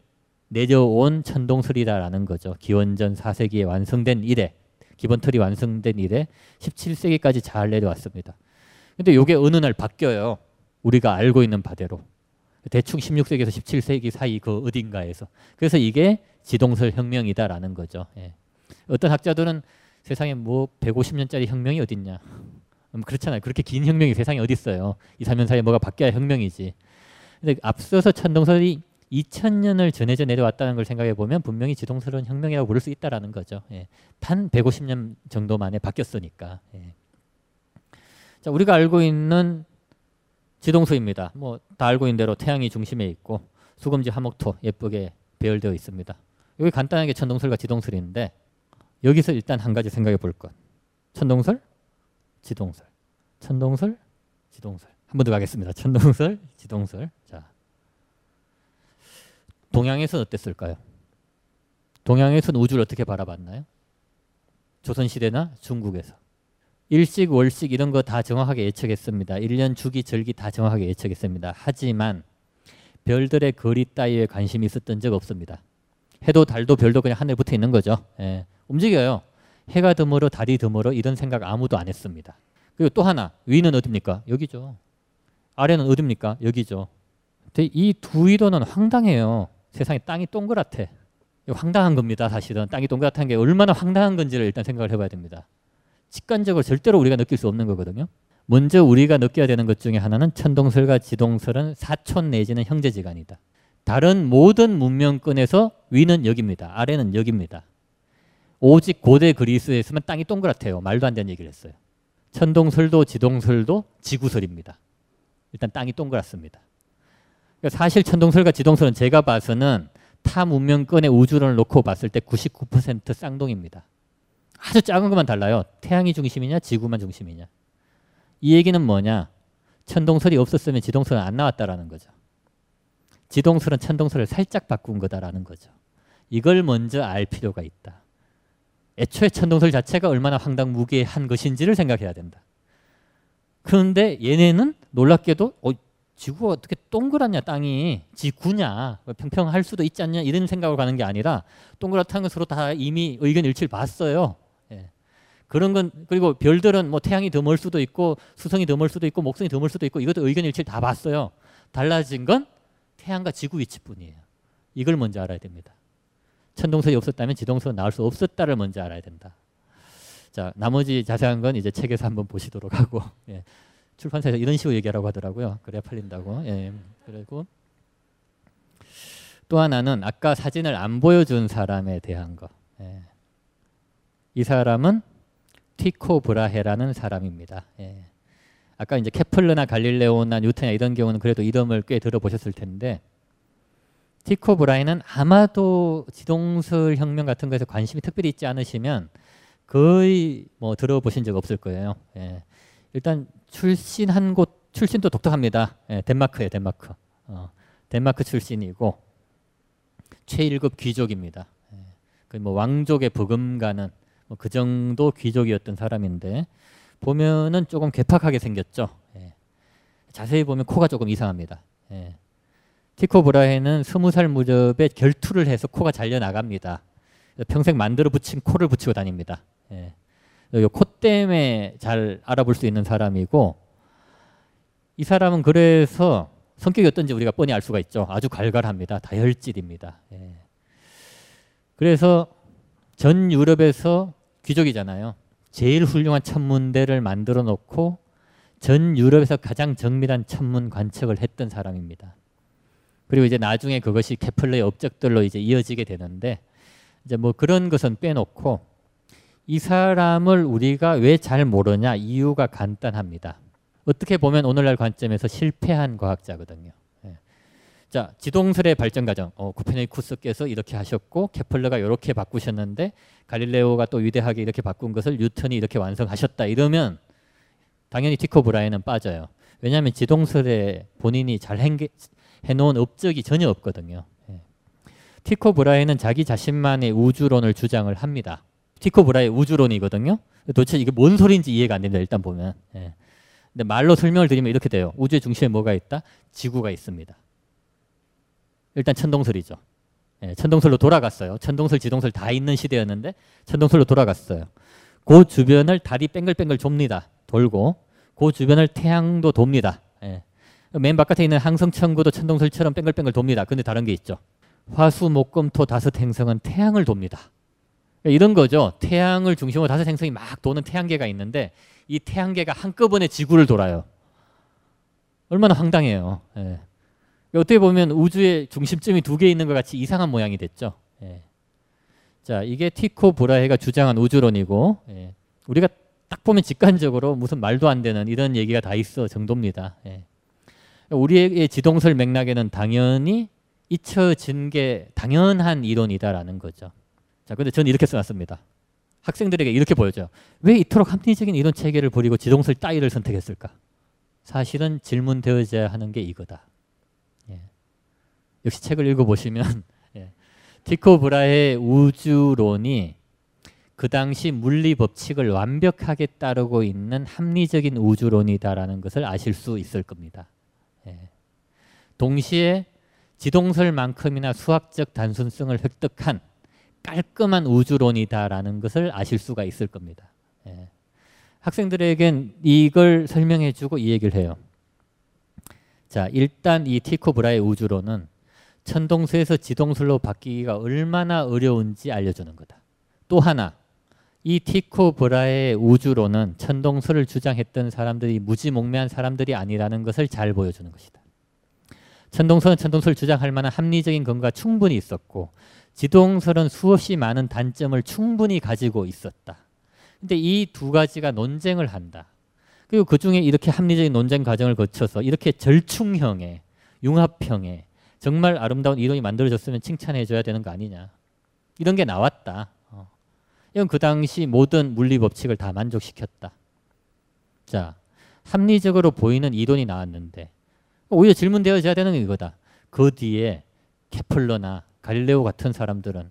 내려온 천동설이다라는 거죠. 기원전 4세기에 완성된 이래 기본 틀이 완성된 이래 17세기까지 잘 내려왔습니다. 근데 이게 어느 날 바뀌어요. 우리가 알고 있는 바대로. 대충 16세기에서 17세기 사이 그 어딘가에서. 그래서 이게 지동설 혁명이다라는 거죠. 예. 어떤 학자들은 세상에 뭐 150년짜리 혁명이 어딨냐. 음, 그렇잖아요. 그렇게 긴 혁명이 세상에 어디 있어요. 2, 3년 사이에 뭐가 바뀌어야 혁명이지. 근데 앞서서 천동설이 2000년을 전해져 내려왔다는 걸 생각해 보면 분명히 지동설은 혁명이라고 부를 수 있다라는 거죠. 예. 단 150년 정도 만에 바뀌었으니까. 예. 자, 우리가 알고 있는 지동설입니다. 뭐 다 알고 있는 대로 태양이 중심에 있고 수금지 화목토 예쁘게 배열되어 있습니다. 여기 간단하게 천동설과 지동설인데 여기서 일단 한 가지 생각해 볼 것. 천동설, 지동설. 천동설, 지동설. 한 번 더 가겠습니다. 천동설, 지동설. 자. 동양에서는 어땠을까요? 동양에서는 우주를 어떻게 바라봤나요? 조선시대나 중국에서. 일식, 월식 이런 거 다 정확하게 예측했습니다. 1년 주기, 절기 다 정확하게 예측했습니다. 하지만 별들의 거리 따위에 관심이 있었던 적 없습니다. 해도 달도 별도 그냥 하늘에 붙어 있는 거죠. 예, 움직여요. 해가 드물어 달이 드물어 이런 생각 아무도 안 했습니다. 그리고 또 하나 위는 어딥니까? 여기죠. 아래는 어딥니까? 여기죠. 근데 이두 위도는 황당해요. 세상에 땅이 동그랗대. 황당한 겁니다. 사실은 땅이 동그랗다는 게 얼마나 황당한 건지를 일단 생각을 해봐야 됩니다. 직관적으로 절대로 우리가 느낄 수 없는 거거든요. 먼저 우리가 느껴야 되는 것 중에 하나는 천동설과 지동설은 사촌 내지는 형제지간이다. 다른 모든 문명권에서 위는 여기입니다. 아래는 여기입니다. 오직 고대 그리스에서만 땅이 동그랗대요. 말도 안 되는 얘기를 했어요. 천동설도 지동설도 지구설입니다. 일단 땅이 동그랗습니다. 그러니까 사실 천동설과 지동설은 제가 봐서는 타 문명권의 우주론을 놓고 봤을 때 99% 쌍둥이입니다. 아주 작은 것만 달라요. 태양이 중심이냐 지구만 중심이냐. 이 얘기는 뭐냐. 천동설이 없었으면 지동설은 안 나왔다라는 거죠. 지동설은 천동설을 살짝 바꾼 거다라는 거죠. 이걸 먼저 알 필요가 있다. 애초에 천동설 자체가 얼마나 황당무계한 것인지를 생각해야 된다. 그런데 얘네는 놀랍게도 어, 지구가 어떻게 동그랗냐 땅이 지구냐 평평할 수도 있지 않냐 이런 생각으로 가는 게 아니라 동그랗다는 것으로 다 이미 의견 일치를 봤어요. 예. 그런 건 그리고 별들은 뭐 태양이 더 멀 수도 있고 수성이 더 멀 수도 있고 목성이 더 멀 수도 있고 이것도 의견 일치를 다 봤어요. 달라진 건 태양과 지구 위치뿐이에요. 이걸 먼저 알아야 됩니다. 천동설이 없었다면 지동설은 나올 수 없었다를 먼저 알아야 된다. 자 나머지 자세한 건 이제 책에서 한번 보시도록 하고 예. 출판사에서 이런 식으로 얘기하라고 하더라고요. 그래야 팔린다고. 예. 그리고 또 하나는 아까 사진을 안 보여준 사람에 대한 거. 예. 이 사람은 티코 브라헤라는 사람입니다. 예. 아까 이제 케플러나 갈릴레오나 뉴턴이나 이런 경우는 그래도 이름을 꽤 들어보셨을 텐데 티코 브라헤는 아마도 지동설 혁명 같은 것에 관심이 특별히 있지 않으시면 거의 뭐 들어보신 적 없을 거예요. 예. 일단 출신한 곳 출신도 독특합니다. 예, 덴마크예요, 덴마크. 어, 덴마크 출신이고 최일급 귀족입니다. 예, 그뭐 왕족의 버금가는 뭐 그 정도 귀족이었던 사람인데 보면은 조금 괴팍하게 생겼죠. 예. 자세히 보면 코가 조금 이상합니다. 예. 티코 브라헤는 스무 살 무렵에 결투를 해서 코가 잘려 나갑니다. 평생 만들어 붙인 코를 붙이고 다닙니다. 예. 코 때문에 잘 알아볼 수 있는 사람이고 이 사람은 그래서 성격이 어떤지 우리가 뻔히 알 수가 있죠. 아주 갈갈합니다. 다혈질입니다. 예. 그래서 전 유럽에서 귀족이잖아요. 제일 훌륭한 천문대를 만들어 놓고 전 유럽에서 가장 정밀한 천문 관측을 했던 사람입니다. 그리고 이제 나중에 그것이 케플러의 업적들로 이제 이어지게 되는데 이제 뭐 그런 것은 빼놓고 이 사람을 우리가 왜 잘 모르냐 이유가 간단합니다. 어떻게 보면 오늘날 관점에서 실패한 과학자거든요. 예. 자, 지동설의 발전 과정. 어, 코페르니쿠스께서 이렇게 하셨고 케플러가 이렇게 바꾸셨는데 갈릴레오가 또 위대하게 이렇게 바꾼 것을 뉴턴이 이렇게 완성하셨다. 이러면 당연히 티코 브라이는 빠져요. 왜냐하면 지동설에 본인이 잘 행게, 해놓은 업적이 전혀 없거든요. 예. 티코 브라이는 자기 자신만의 우주론을 주장을 합니다. 티코 브라이 우주론이거든요. 도대체 이게 뭔 소리인지 이해가 안 됩니다. 일단 보면. 예. 근데 말로 설명을 드리면 이렇게 돼요. 우주의 중심에 뭐가 있다? 지구가 있습니다. 일단 천동설이죠. 예, 천동설로 돌아갔어요. 천동설, 지동설 다 있는 시대였는데 천동설로 돌아갔어요. 그 주변을 달이 뺑글뺑글 돕니다. 돌고 그 주변을 태양도 돕니다. 예. 맨 바깥에 있는 항성천구도 천동설처럼 뺑글뺑글 돕니다. 근데 다른 게 있죠. 화수, 목, 금, 토 다섯 행성은 태양을 돕니다. 이런 거죠. 태양을 중심으로 다섯 행성이 막 도는 태양계가 있는데 이 태양계가 한꺼번에 지구를 돌아요. 얼마나 황당해요. 예. 어떻게 보면 우주의 중심점이 두 개 있는 것 같이 이상한 모양이 됐죠. 예. 자, 이게 티코 브라헤가 주장한 우주론이고 예. 우리가 딱 보면 직관적으로 무슨 말도 안 되는 이런 얘기가 다 있어 정도입니다. 예. 우리의 지동설 맥락에는 당연히 잊혀진 게 당연한 이론이다라는 거죠. 자, 근데 저는 이렇게 써놨습니다. 학생들에게 이렇게 보여줘요. 왜 이토록 합리적인 이론 체계를 버리고 지동설 따위를 선택했을까? 사실은 질문되어져야 하는 게 이거다. 예. 역시 책을 읽어보시면 예. 티코 브라의 우주론이 그 당시 물리 법칙을 완벽하게 따르고 있는 합리적인 우주론이다라는 것을 아실 수 있을 겁니다. 예. 동시에 지동설만큼이나 수학적 단순성을 획득한 깔끔한 우주론이다라는 것을 아실 수가 있을 겁니다. 예. 학생들에겐 이걸 설명해주고 이 얘기를 해요. 자, 일단 이 티코 브라의 우주론은 천동설에서 지동설로 바뀌기가 얼마나 어려운지 알려주는 거다. 또 하나, 이 티코 브라의 우주론은 천동설을 주장했던 사람들이 무지몽매한 사람들이 아니라는 것을 잘 보여주는 것이다. 천동설은 천동설을 주장할 만한 합리적인 근거가 충분히 있었고 지동설은 수없이 많은 단점을 충분히 가지고 있었다. 근데 이 두 가지가 논쟁을 한다. 그리고 그 중에 이렇게 합리적인 논쟁 과정을 거쳐서 이렇게 절충형의 융합형의 정말 아름다운 이론이 만들어졌으면 칭찬해 줘야 되는 거 아니냐. 이런 게 나왔다. 어. 이건 그 당시 모든 물리 법칙을 다 만족시켰다. 자, 합리적으로 보이는 이론이 나왔는데 오히려 질문되어져야 되는 게 이거다. 그 뒤에 케플러나 갈릴레오 같은 사람들은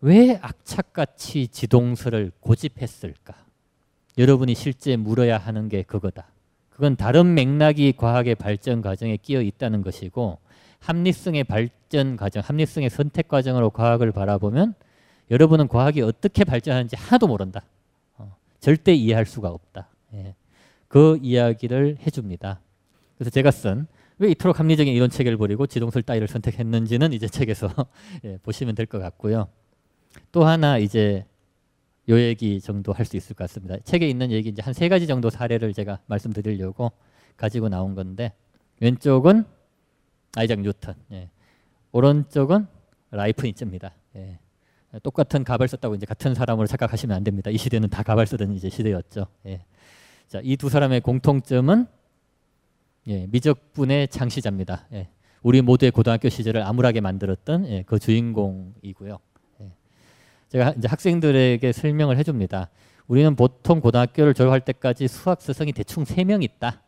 왜 악착같이 지동설을 고집했을까? 여러분이 실제 물어야 하는 게 그거다. 그건 다른 맥락이 과학의 발전 과정에 끼어 있다는 것이고 합리성의 발전 과정, 합리성의 선택 과정으로 과학을 바라보면 여러분은 과학이 어떻게 발전하는지 하나도 모른다. 어, 절대 이해할 수가 없다. 예. 그 이야기를 해줍니다. 그래서 제가 쓴 왜 이토록 합리적인 이론 체계를 버리고 지동설 따위를 선택했는지는 이제 책에서 예, 보시면 될 것 같고요. 또 하나 이제 요 얘기 정도 할 수 있을 것 같습니다. 책에 있는 얘기 이제 한 세 가지 정도 사례를 제가 말씀드리려고 가지고 나온 건데 왼쪽은 아이작 뉴턴, 예. 오른쪽은 라이프니츠입니다. 예. 똑같은 가발 썼다고 이제 같은 사람으로 착각하시면 안 됩니다. 이 시대는 다 가발 쓰던 이제 시대였죠. 예. 자, 이 두 사람의 공통점은 예, 미적분의 창시자입니다. 예, 우리 모두의 고등학교 시절을 암울하게 만들었던 예, 그 주인공이고요. 예, 제가 이제 학생들에게 설명을 해줍니다. 우리는 보통 고등학교를 졸업할 때까지 수학 스승이 대충 세 명 있다.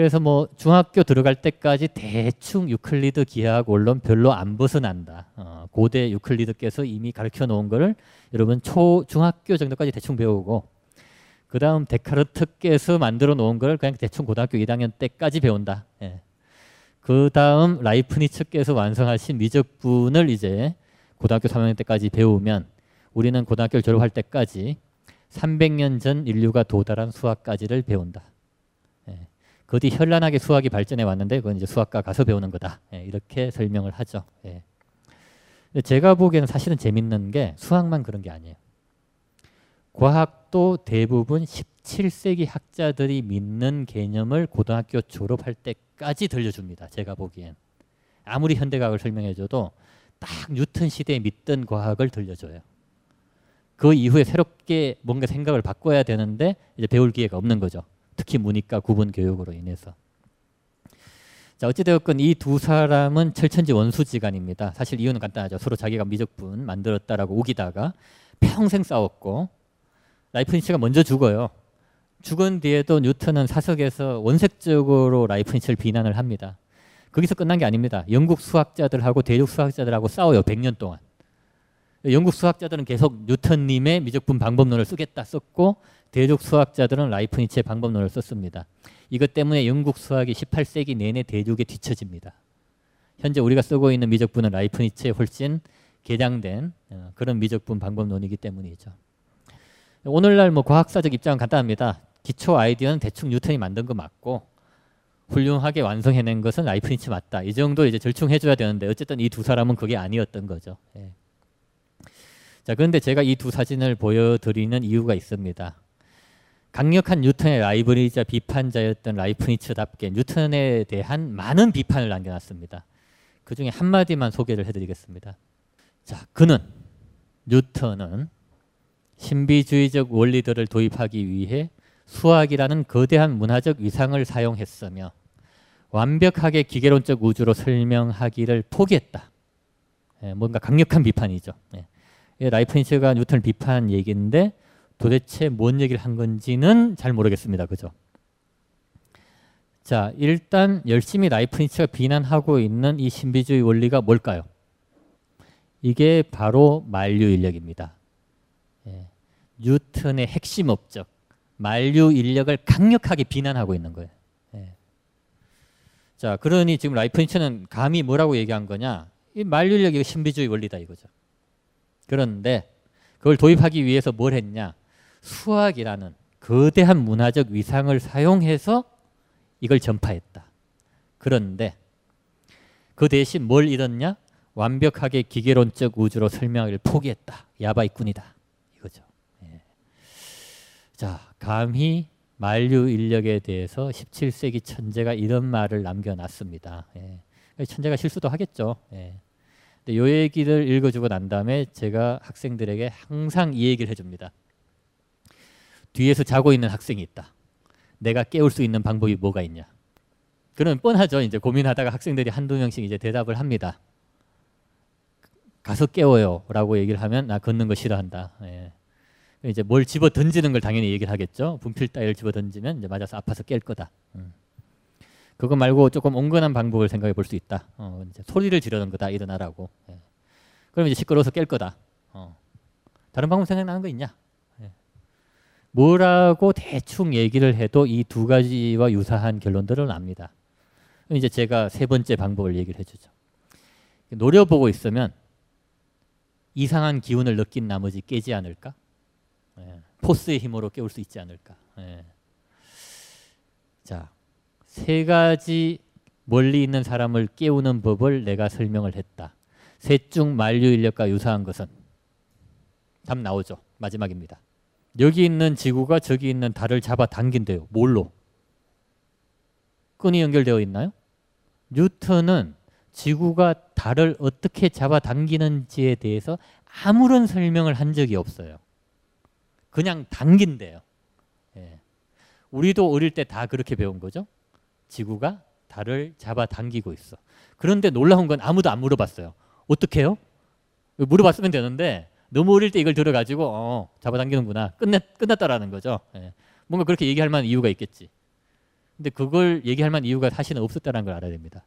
예, 그래서 뭐 중학교 들어갈 때까지 대충 유클리드 기하학 원론 별로 안 벗어난다. 어, 고대 유클리드께서 이미 가르쳐 놓은 거를 여러분 초 중학교 정도까지 대충 배우고 그 다음 데카르트께서 만들어 놓은 걸 그냥 대충 고등학교 2학년 때까지 배운다. 예. 그 다음 라이프니츠께서 완성하신 미적분을 이제 고등학교 3학년 때까지 배우면 우리는 고등학교를 졸업할 때까지 300년 전 인류가 도달한 수학까지를 배운다. 예. 그뒤 현란하게 수학이 발전해 왔는데 그건 이제 수학과 가서 배우는 거다. 예. 이렇게 설명을 하죠. 예. 근데 제가 보기에는 사실은 재밌는 게 수학만 그런 게 아니에요. 과학도 대부분 17세기 학자들이 믿는 개념을 고등학교 졸업할 때까지 들려줍니다. 제가 보기엔. 아무리 현대과학을 설명해줘도 딱 뉴턴 시대에 믿던 과학을 들려줘요. 그 이후에 새롭게 뭔가 생각을 바꿔야 되는데 이제 배울 기회가 없는 거죠. 특히 문이과 구분 교육으로 인해서. 자 어찌되었건 이 두 사람은 철천지 원수지간입니다. 사실 이유는 간단하죠. 서로 자기가 미적분 만들었다라고 우기다가 평생 싸웠고 라이프니츠가 먼저 죽어요. 죽은 뒤에도 뉴턴은 사석에서 원색적으로 라이프니츠를 비난을 합니다. 거기서 끝난 게 아닙니다. 영국 수학자들하고 대륙 수학자들하고 싸워요. 100년 동안. 영국 수학자들은 계속 뉴턴님의 미적분 방법론을 쓰겠다 썼고 대륙 수학자들은 라이프니츠의 방법론을 썼습니다. 이것 때문에 영국 수학이 18세기 내내 대륙에 뒤처집니다. 현재 우리가 쓰고 있는 미적분은 라이프니츠에 훨씬 개량된 어, 그런 미적분 방법론이기 때문이죠. 오늘날 뭐 과학사적 입장은 간단합니다. 기초 아이디어는 대충 뉴턴이 만든 거 맞고 훌륭하게 완성해낸 것은 라이프니츠 맞다. 이 정도 이제 절충해줘야 되는데 어쨌든 이 두 사람은 그게 아니었던 거죠. 예. 자 그런데 제가 이 두 사진을 보여드리는 이유가 있습니다. 강력한 뉴턴의 라이벌이자 비판자였던 라이프니츠답게 뉴턴에 대한 많은 비판을 남겨놨습니다. 그 중에 한 마디만 소개를 해드리겠습니다. 자, 그는 뉴턴은 신비주의적 원리들을 도입하기 위해 수학이라는 거대한 문화적 위상을 사용했으며 완벽하게 기계론적 우주로 설명하기를 포기했다. 예, 뭔가 강력한 비판이죠. 예. 라이프니츠가 뉴턴을 비판한 얘기인데 도대체 뭔 얘기를 한 건지는 잘 모르겠습니다. 그죠? 자, 일단 열심히 라이프니츠가 비난하고 있는 이 신비주의 원리가 뭘까요? 이게 바로 만류 인력입니다. 예. 뉴턴의 핵심 업적 만류 인력을 강력하게 비난하고 있는 거예요. 예. 자, 그러니 지금 라이프니츠는 감히 뭐라고 얘기한 거냐? 이 만류 인력이 신비주의 원리다 이거죠. 그런데 그걸 도입하기 위해서 뭘 했냐? 수학이라는 거대한 문화적 위상을 사용해서 이걸 전파했다. 그런데 그 대신 뭘 잃었냐? 완벽하게 기계론적 우주로 설명을 포기했다. 야바이꾼이다. 이거죠. 예. 자, 감히 만류 인력에 대해서 17세기 천재가 이런 말을 남겨놨습니다. 예. 천재가 실수도 하겠죠. 예. 근데 요 얘기를 읽어주고 난 다음에 제가 학생들에게 항상 이 얘기를 해줍니다. 뒤에서 자고 있는 학생이 있다. 내가 깨울 수 있는 방법이 뭐가 있냐? 그러면 뻔하죠. 이제 고민하다가 학생들이 한두 명씩 이제 대답을 합니다. 가서 깨워요라고 얘기를 하면 나 걷는 거 싫어한다. 예. 이제 뭘 집어 던지는 걸 당연히 얘기를 하겠죠. 분필 따위를 집어 던지면 이제 맞아서 아파서 깰 거다. 음. 그거 말고 조금 온건한 방법을 생각해 볼 수 있다. 어, 이제 소리를 지르는 거다. 일어나라고. 예. 그럼 이제 시끄러워서 깰 거다. 어. 다른 방법 생각나는 거 있냐? 예. 뭐라고 대충 얘기를 해도 이 두 가지와 유사한 결론들을 납니다. 이제 제가 세 번째 방법을 얘기를 해주죠. 노려보고 있으면 이상한 기운을 느낀 나머지 깨지 않을까? 예. 포스의 힘으로 깨울 수 있지 않을까? 예. 자, 세 가지 멀리 있는 사람을 깨우는 법을 내가 설명을 했다. 셋 중 만류 인력과 유사한 것은 답 나오죠. 마지막입니다. 여기 있는 지구가 저기 있는 달을 잡아 당긴대요. 뭘로? 끈이 연결되어 있나요? 뉴턴은 지구가 달을 어떻게 잡아 당기는지에 대해서 아무런 설명을 한 적이 없어요. 그냥 당긴대요. 예. 우리도 어릴 때 다 그렇게 배운 거죠. 지구가 달을 잡아 당기고 있어. 그런데 놀라운 건 아무도 안 물어봤어요. 어떻게 해요? 물어봤으면 되는데 너무 어릴 때 이걸 들어가지고 어, 잡아당기는구나 끝났, 끝났다라는 거죠. 예. 뭔가 그렇게 얘기할 만한 이유가 있겠지. 근데 그걸 얘기할 만한 이유가 사실은 없었다는 걸 알아야 됩니다.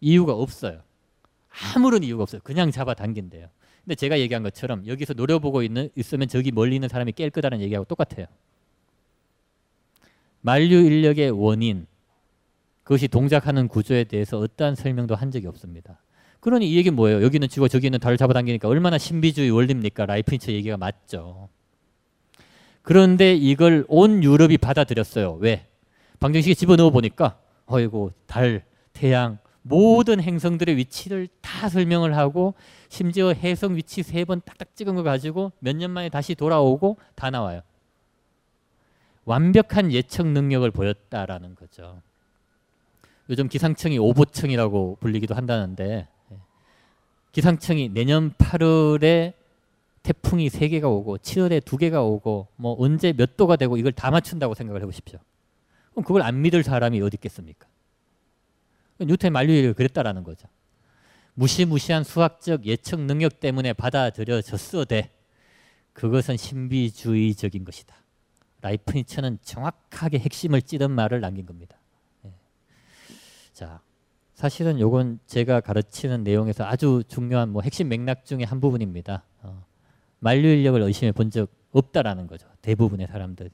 이유가 없어요. 아무런 이유가 없어요. 그냥 잡아당긴대요. 근데 제가 얘기한 것처럼 여기서 노려보고 있는, 있으면 저기 멀리 있는 사람이 깰 거다는 얘기하고 똑같아요. 만류 인력의 원인, 그것이 동작하는 구조에 대해서 어떠한 설명도 한 적이 없습니다. 그러니 이 얘기는 뭐예요? 여기는 쥐고 저기는 달을 잡아당기니까 얼마나 신비주의 원리입니까? 라이프니츠 얘기가 맞죠. 그런데 이걸 온 유럽이 받아들였어요. 왜? 방정식에 집어넣어 보니까 어이고 달, 태양 모든 행성들의 위치를 다 설명을 하고 심지어 해성 위치 세 번 딱딱 찍은 거 가지고 몇 년 만에 다시 돌아오고 다 나와요. 완벽한 예측 능력을 보였다라는 거죠. 요즘 기상청이 오보청이라고 불리기도 한다는데 기상청이 내년 8월에 태풍이 3개가 오고 7월에 2개가 오고 뭐 언제 몇 도가 되고 이걸 다 맞춘다고 생각을 해보십시오. 그럼 그걸 안 믿을 사람이 어디 있겠습니까? 뉴턴의 만류를 그랬다라는 거죠. 무시무시한 수학적 예측 능력 때문에 받아들여졌어대 그것은 신비주의적인 것이다. 라이프니츠는 정확하게 핵심을 찌른 말을 남긴 겁니다. 예. 자, 사실은 요건 제가 가르치는 내용에서 아주 중요한 뭐 핵심 맥락 중에 한 부분입니다. 어, 만류 인력을 의심해 본 적 없다라는 거죠. 대부분의 사람들이.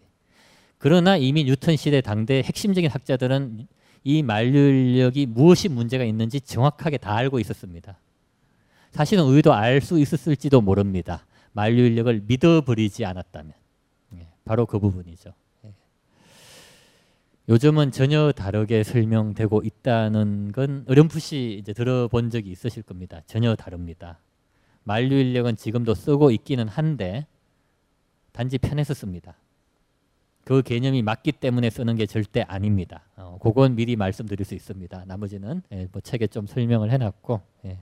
그러나 이미 뉴턴 시대 당대 핵심적인 학자들은 이 만류력이 무엇이 문제가 있는지 정확하게 다 알고 있었습니다. 사실은 의도 알 수 있었을지도 모릅니다. 만류력을 믿어버리지 않았다면. 예, 바로 그 부분이죠. 예. 요즘은 전혀 다르게 설명되고 있다는 건 어렴풋이 이제 들어본 적이 있으실 겁니다. 전혀 다릅니다. 만류 인력은 지금도 쓰고 있기는 한데 단지 편해서 씁니다. 그 개념이 맞기 때문에 쓰는 게 절대 아닙니다. 어, 그건 미리 말씀드릴 수 있습니다. 나머지는 예, 뭐 책에 좀 설명을 해놨고 예.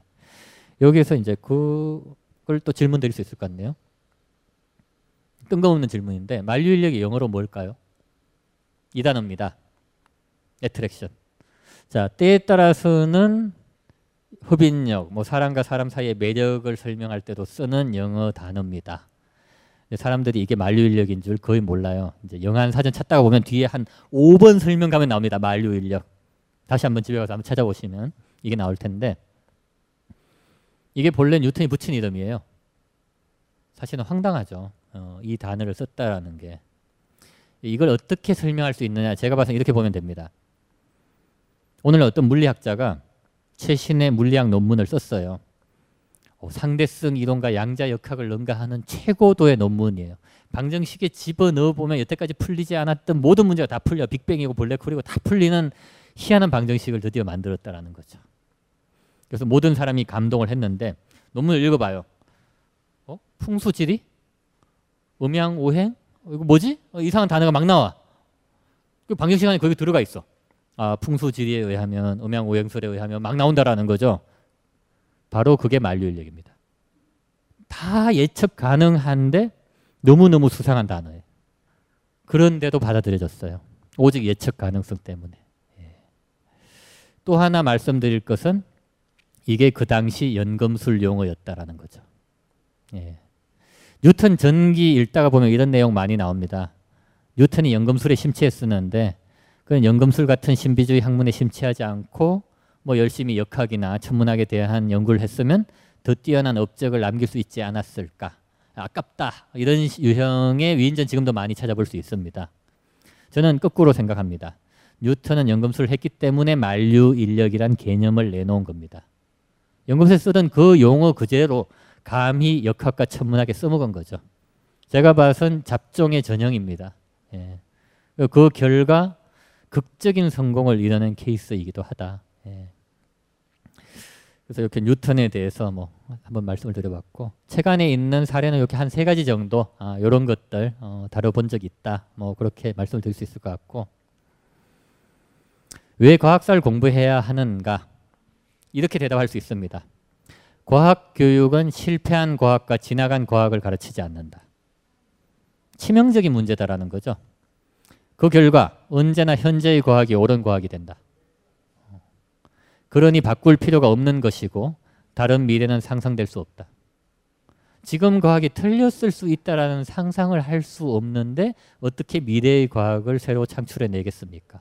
여기서 이제 그걸 또 질문 드릴 수 있을 것 같네요. 뜬금없는 질문인데 만류 인력이 영어로 뭘까요? 이 단어입니다. 애트랙션. 자 때에 따라서는 흡인력, 뭐 사람과 사람 사이의 매력을 설명할 때도 쓰는 영어 단어입니다. 사람들이 이게 만류 인력인 줄 거의 몰라요. 이제 영한 사전 찾다가 보면 뒤에 한 5번 설명 가면 나옵니다. 만류 인력. 다시 한번 집에 가서 한번 찾아보시면 이게 나올 텐데 이게 본래 뉴턴이 붙인 이름이에요. 사실은 황당하죠. 어, 이 단어를 썼다라는 게 이걸 어떻게 설명할 수 있느냐 제가 봐서 이렇게 보면 됩니다. 오늘 어떤 물리학자가 최신의 물리학 논문을 썼어요. 어, 상대성 이론과 양자 역학을 능가하는 최고도의 논문이에요. 방정식에 집어넣어 보면 여태까지 풀리지 않았던 모든 문제가 다 풀려. 빅뱅이고 블랙홀이고 다 풀리는 희한한 방정식을 드디어 만들었다라는 거죠. 그래서 모든 사람이 감동을 했는데 논문을 읽어봐요. 어? 풍수지리? 음양오행? 어, 이거 뭐지? 어, 이상한 단어가 막 나와. 그 방정식 안에 거기 들어가 있어. 아, 풍수지리에 의하면 음양 오행설에 의하면 막 나온다라는 거죠. 바로 그게 만류인력입니다. 다 예측 가능한데 너무너무 수상한 단어예요. 그런데도 받아들여졌어요. 오직 예측 가능성 때문에. 예. 또 하나 말씀드릴 것은 이게 그 당시 연금술 용어였다라는 거죠. 예. 뉴턴 전기 읽다가 보면 이런 내용 많이 나옵니다. 뉴턴이 연금술에 심취했었는데 그건 연금술 같은 신비주의 학문에 심취하지 않고 뭐 열심히 역학이나 천문학에 대한 연구를 했으면 더 뛰어난 업적을 남길 수 있지 않았을까. 아깝다. 이런 유형의 위인전 지금도 많이 찾아볼 수 있습니다. 저는 거꾸로 생각합니다. 뉴턴은 연금술을 했기 때문에 만류 인력이란 개념을 내놓은 겁니다. 연금술에 쓰던 그 용어 그대로 감히 역학과 천문학에 써먹은 거죠. 제가 봐선 잡종의 전형입니다. 예. 그 결과 극적인 성공을 이뤄낸 케이스이기도 하다. 예. 그래서 이렇게 뉴턴에 대해서 뭐 한번 말씀을 드려봤고 책 안에 있는 사례는 이렇게 한 세 가지 정도 아, 이런 것들 어, 다뤄본 적이 있다. 뭐 그렇게 말씀을 드릴 수 있을 것 같고 왜 과학사를 공부해야 하는가 이렇게 대답할 수 있습니다. 과학 교육은 실패한 과학과 지나간 과학을 가르치지 않는다. 치명적인 문제다라는 거죠. 그 결과 언제나 현재의 과학이 옳은 과학이 된다. 그러니 바꿀 필요가 없는 것이고 다른 미래는 상상될 수 없다. 지금 과학이 틀렸을 수 있다라는 상상을 할 수 없는데 어떻게 미래의 과학을 새로 창출해 내겠습니까?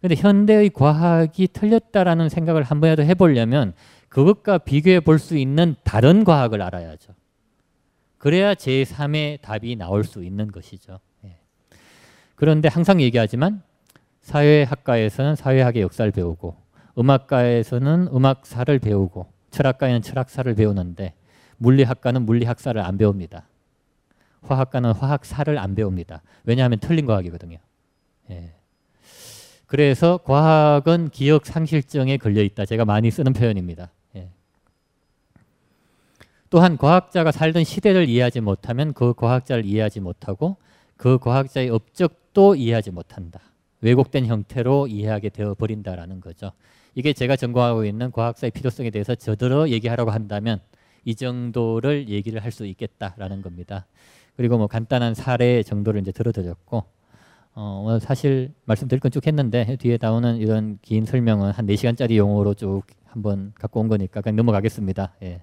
근데 현대의 과학이 틀렸다라는 생각을 한 번이라도 해보려면 그것과 비교해 볼 수 있는 다른 과학을 알아야죠. 그래야 제3의 답이 나올 수 있는 것이죠. 예. 그런데 항상 얘기하지만 사회학과에서는 사회학의 역사를 배우고 음악가에서는 음악사를 배우고 철학가에는 철학사를 배우는데 물리학과는 물리학사를 안 배웁니다. 화학과는 화학사를 안 배웁니다. 왜냐하면 틀린 과학이거든요. 예. 그래서 과학은 기억 상실증에 걸려 있다. 제가 많이 쓰는 표현입니다. 예. 또한 과학자가 살던 시대를 이해하지 못하면 그 과학자를 이해하지 못하고 그 과학자의 업적도 이해하지 못한다. 왜곡된 형태로 이해하게 되어 버린다라는 거죠. 이게 제가 전공하고 있는 과학사의 필요성에 대해서 저들어 얘기하라고 한다면 이 정도를 얘기를 할 수 있겠다라는 겁니다. 그리고 뭐 간단한 사례 정도를 이제 들어드렸고 어, 오늘 사실 말씀드릴 건 쭉 했는데 뒤에 나오는 이런 긴 설명은 한 4시간짜리 용어로 쭉 한번 갖고 온 거니까 그냥 넘어가겠습니다. 예.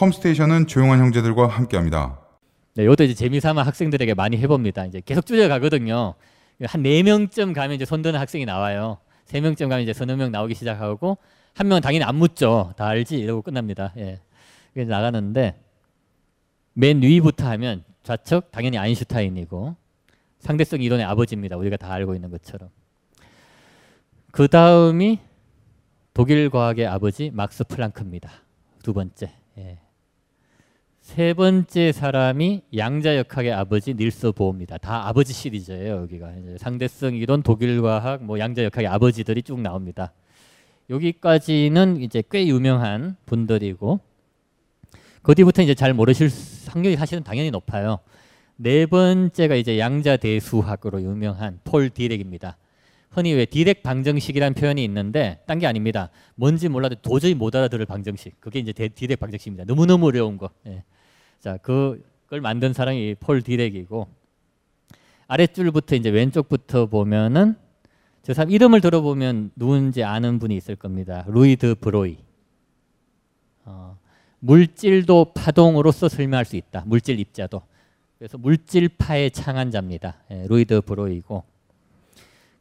컴스테이션은 조용한 형제들과 함께합니다. 네, 이것도 이제 재미삼아 학생들에게 많이 해봅니다. 이제 계속 줄여가거든요. 한 네 명쯤 가면 이제 손드는 학생이 나와요. 세 명쯤 가면 이제 서너 명 나오기 시작하고 한 명은 당연히 안 묻죠. 다 알지 이러고 끝납니다. 예. 그래서 나가는데 맨 위부터 하면 좌측 당연히 아인슈타인이고 상대성 이론의 아버지입니다. 우리가 다 알고 있는 것처럼. 그 다음이 독일 과학의 아버지 막스 플랑크입니다. 두 번째. 예. 세 번째 사람이 양자 역학의 아버지 닐스 보입니다. 다 아버지 시리즈예요. 여기가 상대성 이론, 독일 과학, 뭐 양자 역학의 아버지들이 쭉 나옵니다. 여기까지는 이제 꽤 유명한 분들이고 그 뒤부터 이제 잘 모르실 확률이 사실은 당연히 높아요. 네 번째가 이제 양자 대수학으로 유명한 폴 디렉입니다. 흔히 왜 디랙 방정식이라는 표현이 있는데 딴 게 아닙니다. 뭔지 몰라도 도저히 못 알아들을 방정식. 그게 이제 디랙 방정식입니다. 너무너무 어려운 거. 예. 자, 그걸 만든 사람이 폴 디랙이고 아랫줄부터 이제 왼쪽부터 보면은 저 사람 이름을 들어보면 누군지 아는 분이 있을 겁니다. 루이 드 브로이. 어, 물질도 파동으로서 설명할 수 있다. 물질 입자도. 그래서 물질파의 창안자입니다. 예, 루이드 브로이고.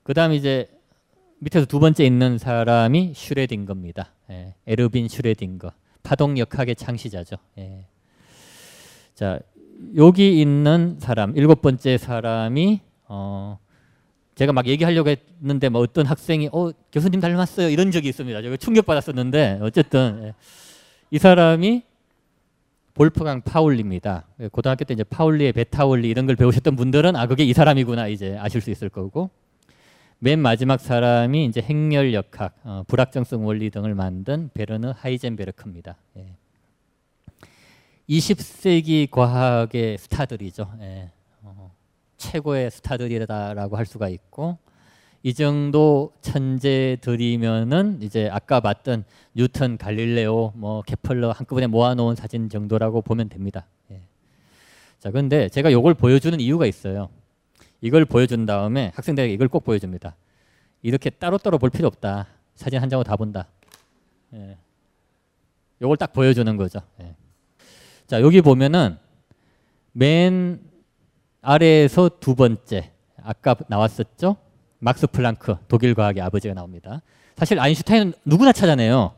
그다음 이제 밑에서 두 번째 있는 사람이 슈레딩거입니다. 예, 에르빈 슈레딩거. 파동역학의 창시자죠. 예. 자 여기 있는 사람 일곱 번째 사람이 어 제가 막 얘기하려고 했는데 뭐 어떤 학생이 어 교수님 닮았어요 이런 적이 있습니다. 제가 충격 받았었는데 어쨌든 예. 이 사람이 볼프강 파울리입니다. 고등학교 때 이제 파울리의 배타원리 이런 걸 배우셨던 분들은 아 그게 이 사람이구나 이제 아실 수 있을 거고 맨 마지막 사람이 이제 행렬역학, 어, 불확정성 원리 등을 만든 베르너 하이젠베르크입니다. 예. 20세기 과학의 스타들이죠. 예. 어, 최고의 스타들이다라고 할 수가 있고 이 정도 천재들이면은 이제 아까 봤던 뉴턴, 갈릴레오, 뭐 케플러 한꺼번에 모아놓은 사진 정도라고 보면 됩니다. 예. 자, 그런데 제가 이걸 보여주는 이유가 있어요. 이걸 보여준 다음에 학생들에게 이걸 꼭 보여줍니다. 이렇게 따로따로 볼 필요 없다. 사진 한 장으로 다 본다. 예. 이걸 딱 보여주는 거죠. 예. 자 여기 보면은 맨 아래에서 두 번째 아까 나왔었죠? 막스 플랑크 독일 과학의 아버지가 나옵니다. 사실 아인슈타인은 누구나 찾아내요.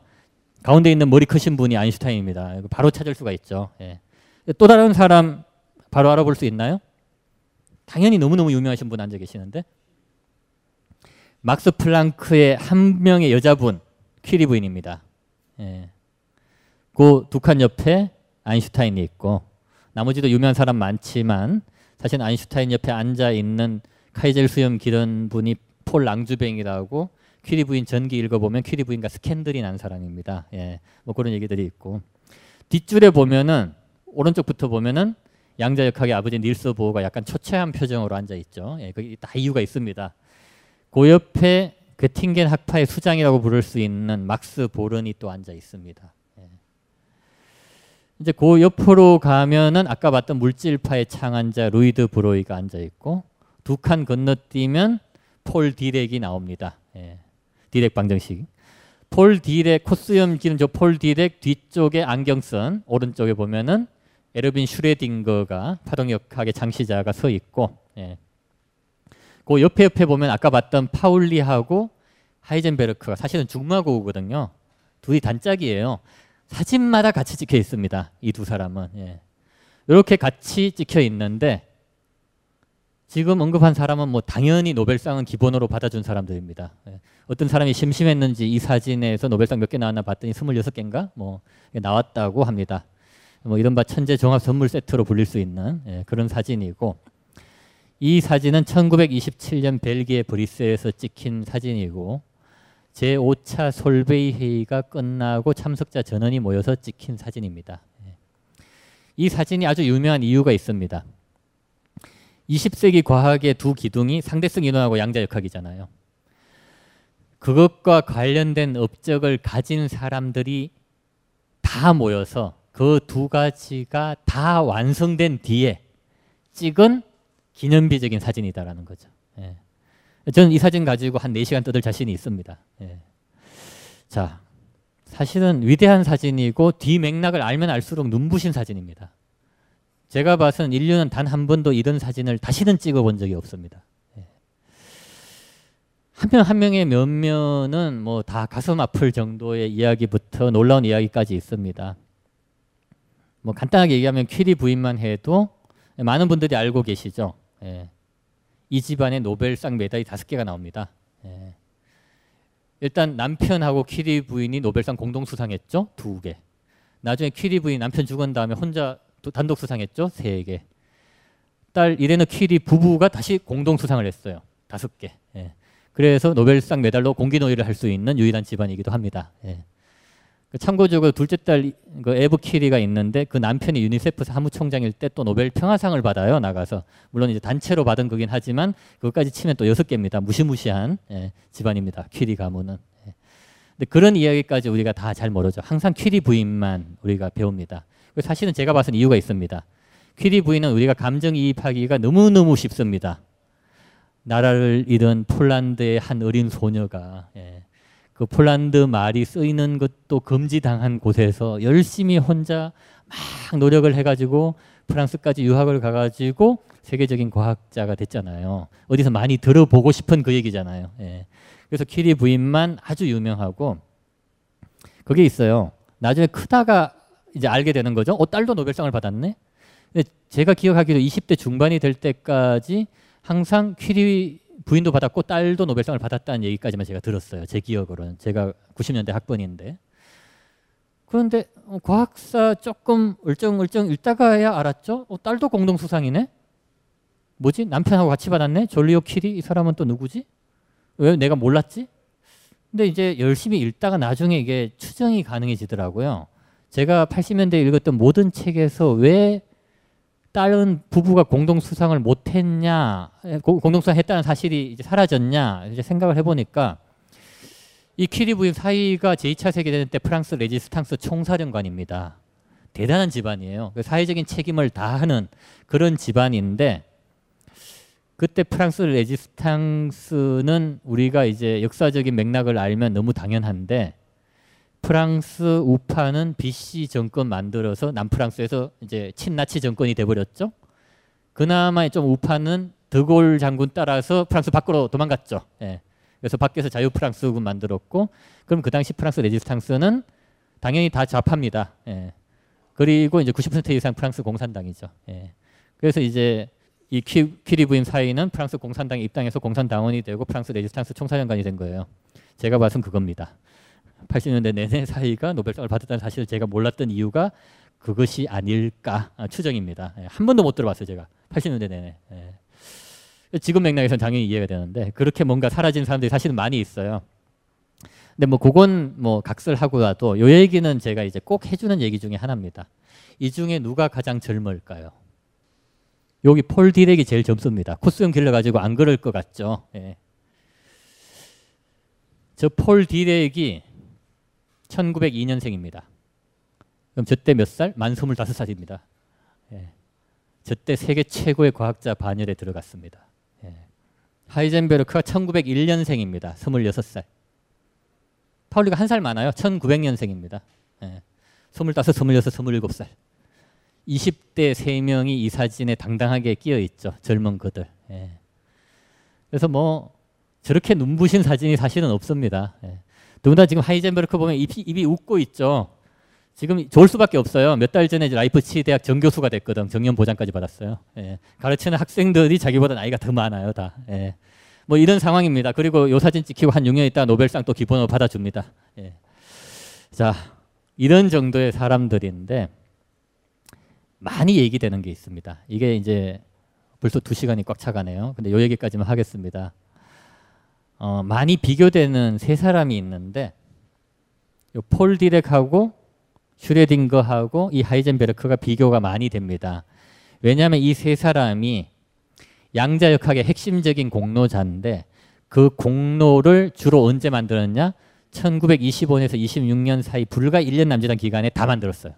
가운데 있는 머리 크신 분이 아인슈타인입니다. 바로 찾을 수가 있죠. 예. 또 다른 사람 바로 알아볼 수 있나요? 당연히 너무너무 유명하신 분 앉아 계시는데? 막스 플랑크의 한 명의 여자분 퀴리 부인입니다. 예. 그두 칸 옆에 아인슈타인이 있고 나머지도 유명한 사람 많지만 사실 아인슈타인 옆에 앉아 있는 카이젤 수염 기른 분이 폴 랑주뱅이라고 퀴리 부인 전기 읽어보면 퀴리 부인과 스캔들이 난 사람입니다. 예, 뭐 그런 얘기들이 있고 뒷줄에 보면은 오른쪽부터 보면은 양자역학의 아버지 닐스 보호가 약간 초췌한 표정으로 앉아 있죠. 예, 그게 다 이유가 있습니다. 그 옆에 괴팅겐 학파의 수장이라고 부를 수 있는 막스 보른이 또 앉아 있습니다. 이제 그 옆으로 가면은 아까 봤던 물질파의 창안자 루이 드 브로이가 앉아 있고 두 칸 건너뛰면 폴 디랙이 나옵니다. 예. 디랙 방정식. 폴 디랙 콧수염 기른 저 폴 디랙 뒤쪽에 안경 쓴 오른쪽에 보면은 에르빈 슈레딩거가 파동역학의 창시자가 서 있고 예. 그 옆에 옆에 보면 아까 봤던 파울리하고 하이젠베르크가 사실은 죽마고우거든요. 둘이 단짝이에요. 사진마다 같이 찍혀 있습니다. 이 두 사람은 예. 이렇게 같이 찍혀 있는데 지금 언급한 사람은 뭐 당연히 노벨상은 기본으로 받아준 사람들입니다. 예. 어떤 사람이 심심했는지 이 사진에서 노벨상 몇 개 나왔나 봤더니 26개인가 뭐 나왔다고 합니다. 뭐 이른바 천재 종합 선물 세트로 불릴 수 있는 예, 그런 사진이고 이 사진은 1927년 벨기에 브리스에서 찍힌 사진이고 제5차 솔베이 회의가 끝나고 참석자 전원이 모여서 찍힌 사진입니다. 예. 이 사진이 아주 유명한 이유가 있습니다. 20세기 과학의 두 기둥이 상대성 이론하고 양자역학이잖아요. 그것과 관련된 업적을 가진 사람들이 다 모여서 그 두 가지가 다 완성된 뒤에 찍은 기념비적인 사진이다라는 거죠. 예. 저는 이 사진 가지고 한 4시간 떠들 자신이 있습니다. 예. 자, 사실은 위대한 사진이고 뒤 맥락을 알면 알수록 눈부신 사진입니다. 제가 봐선 인류는 단 한 번도 이런 사진을 다시는 찍어본 적이 없습니다. 예. 한명 한 명의 면면은 뭐 다 가슴 아플 정도의 이야기부터 놀라운 이야기까지 있습니다. 뭐 간단하게 얘기하면 퀴리 부인만 해도 많은 분들이 알고 계시죠. 예. 이 집안에 노벨상 메달이 다섯 개가 나옵니다. 예. 일단 남편하고 퀴리 부인이 노벨상 공동 수상했죠. 두 개. 나중에 퀴리 부인 남편 죽은 다음에 혼자 단독 수상했죠. 세 개. 딸 이레너 퀴리 부부가 다시 공동 수상을 했어요. 다섯 개. 예. 그래서 노벨상 메달로 공기노예를 할 수 있는 유일한 집안이기도 합니다. 예. 그 참고적으로 둘째 딸 그 에브 퀴리가 있는데 그 남편이 유니세프 사무총장일 때 또 노벨 평화상을 받아요 나가서. 물론 이제 단체로 받은 거긴 하지만 그것까지 치면 또 여섯 개입니다. 무시무시한 예, 집안입니다. 퀴리 가문은. 예. 근데 그런 이야기까지 우리가 다 잘 모르죠. 항상 퀴리 부인만 우리가 배웁니다. 사실은 제가 봐서는 이유가 있습니다. 퀴리 부인은 우리가 감정이입하기가 너무너무 쉽습니다. 나라를 잃은 폴란드의 한 어린 소녀가 예. 그 폴란드 말이 쓰이는 것도 금지당한 곳에서 열심히 혼자 막 노력을 해가지고 프랑스까지 유학을 가가지고 세계적인 과학자가 됐잖아요. 어디서 많이 들어보고 싶은 그 얘기잖아요. 예. 그래서 키리 부인만 아주 유명하고 그게 있어요. 나중에 크다가 이제 알게 되는 거죠. 어, 딸도 노벨상을 받았네. 근데 제가 기억하기로 20대 중반이 될 때까지 항상 퀴리 부인도 받았고 딸도 노벨상을 받았다는 얘기까지만 제가 들었어요. 제 기억으로는 제가 90년대 학번인데 그런데 어, 과학사 조금 울쩡울쩡 읽다가야 알았죠. 어, 딸도 공동 수상이네. 뭐지? 남편하고 같이 받았네. 졸리오 키리 이 사람은 또 누구지? 왜 내가 몰랐지? 근데 이제 열심히 읽다가 나중에 이게 추정이 가능해지더라고요. 제가 80년대에 읽었던 모든 책에서 왜 딸은 부부가 공동 수상을 못했냐, 공동 수상 했다는 사실이 이제 사라졌냐 이제 생각을 해보니까 이 퀴리 부인 사위가 제2차 세계대전 때 프랑스 레지스탕스 총사령관입니다. 대단한 집안이에요. 그 사회적인 책임을 다하는 그런 집안인데 그때 프랑스 레지스탕스는 우리가 이제 역사적인 맥락을 알면 너무 당연한데 프랑스 우파는 비시 정권 만들어서 남프랑스에서 이제 친나치 정권이 돼버렸죠. 그나마 좀 우파는 드골 장군 따라서 프랑스 밖으로 도망갔죠. 예. 그래서 밖에서 자유 프랑스군 만들었고, 그럼 그 당시 프랑스 레지스탕스는 당연히 다 좌파입니다. 예. 그리고 이제 90% 이상 프랑스 공산당이죠. 예. 그래서 이제 이 퀴리 부인 사위는 프랑스 공산당에 입당해서 공산당원이 되고 프랑스 레지스탕스 총사령관이 된 거예요. 제가 봐선 그겁니다. 80년대 내내 사위가 노벨상을 받았다는 사실을 제가 몰랐던 이유가 그것이 아닐까 아, 추정입니다. 예, 한 번도 못 들어봤어요 제가 80년대 내내. 예. 지금 맥락에서는 당연히 이해가 되는데 그렇게 뭔가 사라진 사람들이 사실은 많이 있어요. 근데 뭐 그건 뭐 각설하고라도 요 얘기는 제가 이제 꼭 해주는 얘기 중에 하나입니다. 이 중에 누가 가장 젊을까요? 여기 폴 디렉이 제일 젊습니다. 코스형 길러가지고 안 그럴 것 같죠? 예. 저 폴 디렉이 1902년생입니다. 그럼 저때 몇 살? 만 25살입니다. 예. 저때 세계 최고의 과학자 반열에 들어갔습니다. 예. 하이젠베르크가 1901년생입니다. 26살. 파울리가 한 살 많아요. 1900년생입니다. 예. 25, 26, 27살. 20대 3명이 이 사진에 당당하게 끼어 있죠. 젊은 그들. 예. 그래서 뭐 저렇게 눈부신 사진이 사실은 없습니다. 예. 더구나 지금 하이젠베르크 보면 입이, 입이 웃고 있죠. 지금 좋을 수밖에 없어요. 몇 달 전에 라이프치 대학 정교수가 됐거든. 정년 보장까지 받았어요. 예. 가르치는 학생들이 자기보다 나이가 더 많아요, 다. 예. 뭐 이런 상황입니다. 그리고 요 사진 찍히고 한 6년 있다 노벨상 또 기본으로 받아줍니다. 예. 자, 이런 정도의 사람들인데 많이 얘기되는 게 있습니다. 이게 이제 벌써 두 시간이 꽉 차가네요. 근데 요 얘기까지만 하겠습니다. 어, 많이 비교되는 세 사람이 있는데 폴 디렉하고 슈레딩거하고 이 하이젠베르크가 비교가 많이 됩니다. 왜냐하면 이 세 사람이 양자역학의 핵심적인 공로자인데 그 공로를 주로 언제 만들었냐? 1925년에서 26년 사이 불과 1년 남짓한 기간에 다 만들었어요.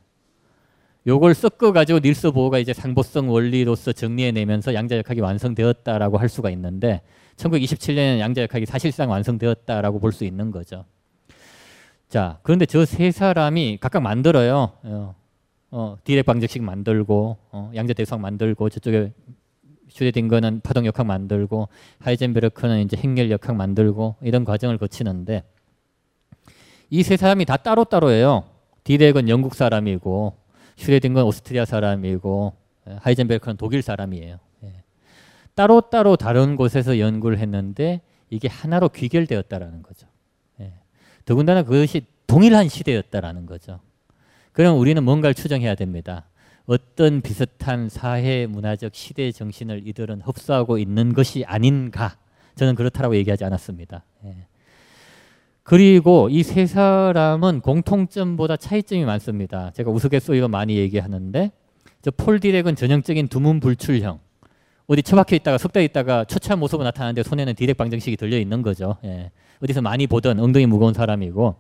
요걸 섞어 가지고 닐스 보호가 이제 상보성 원리로서 정리해 내면서 양자역학이 완성되었다라고 할 수가 있는데 1927년에 양자역학이 사실상 완성되었다라고 볼 수 있는 거죠. 자, 그런데 저 세 사람이 각각 만들어요. 어, 어, 디랙 방정식 만들고 어, 양자 대수학 만들고 저쪽에 슈레딩거는 파동 역학 만들고 하이젠베르크는 이제 행렬 역학 만들고 이런 과정을 거치는데 이 세 사람이 다 따로따로예요. 디랙은 영국 사람이고 슈레딩거는 오스트리아 사람이고 하이젠베르크는 독일 사람이에요. 예. 따로따로 다른 곳에서 연구를 했는데 이게 하나로 귀결되었다라는 거죠. 예. 더군다나 그것이 동일한 시대였다라는 거죠. 그럼 우리는 뭔가를 추정해야 됩니다. 어떤 비슷한 사회 문화적 시대 정신을 이들은 흡수하고 있는 것이 아닌가 저는 그렇다고 얘기하지 않았습니다. 예. 그리고 이 세 사람은 공통점보다 차이점이 많습니다. 제가 우스갯소리로 많이 얘기하는데 저 폴 디렉은 전형적인 두문 불출형 어디 처박혀 있다가 석 달 있다가 초췌한 모습으로 나타나는데 손에는 디랙 방정식이 들려 있는 거죠. 예. 어디서 많이 보던 엉덩이 무거운 사람이고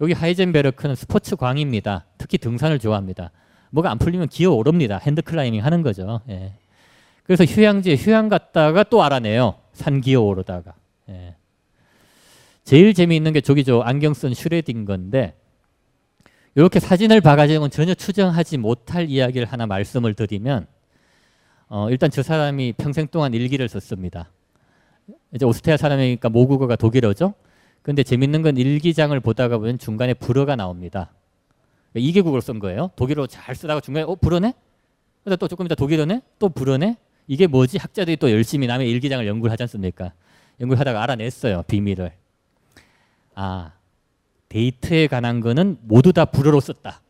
여기 하이젠베르크는 스포츠 광입니다. 특히 등산을 좋아합니다. 뭐가 안 풀리면 기어 오릅니다. hand climbing 하는 거죠. 예. 그래서 휴양지에 휴양 갔다가 또 알아내요. 산 기어 오르다가. 예. 제일 재미있는 게 저기 저 안경 쓴 슈레딩건데 이렇게 사진을 봐가지고는 전혀 추정하지 못할 이야기를 하나 말씀을 드리면 어, 일단 저 사람이 평생 동안 일기를 썼습니다. 이제 오스트리아 사람이니까 모국어가 독일어죠. 근데 재밌는 건 일기장을 보다가 보면 중간에 불어가 나옵니다. 이개국어로 쓴 거예요. 독일어 잘 쓰다가 중간에 어 불어네? 근데 또 조금 이따 독일어네? 또 불어네? 이게 뭐지? 학자들이 또 열심히 남의 일기장을 연구를 하지 않습니까? 연구를 하다가 알아냈어요. 비밀을. 아 데이트에 관한 거는 모두 다 불어로 썼다.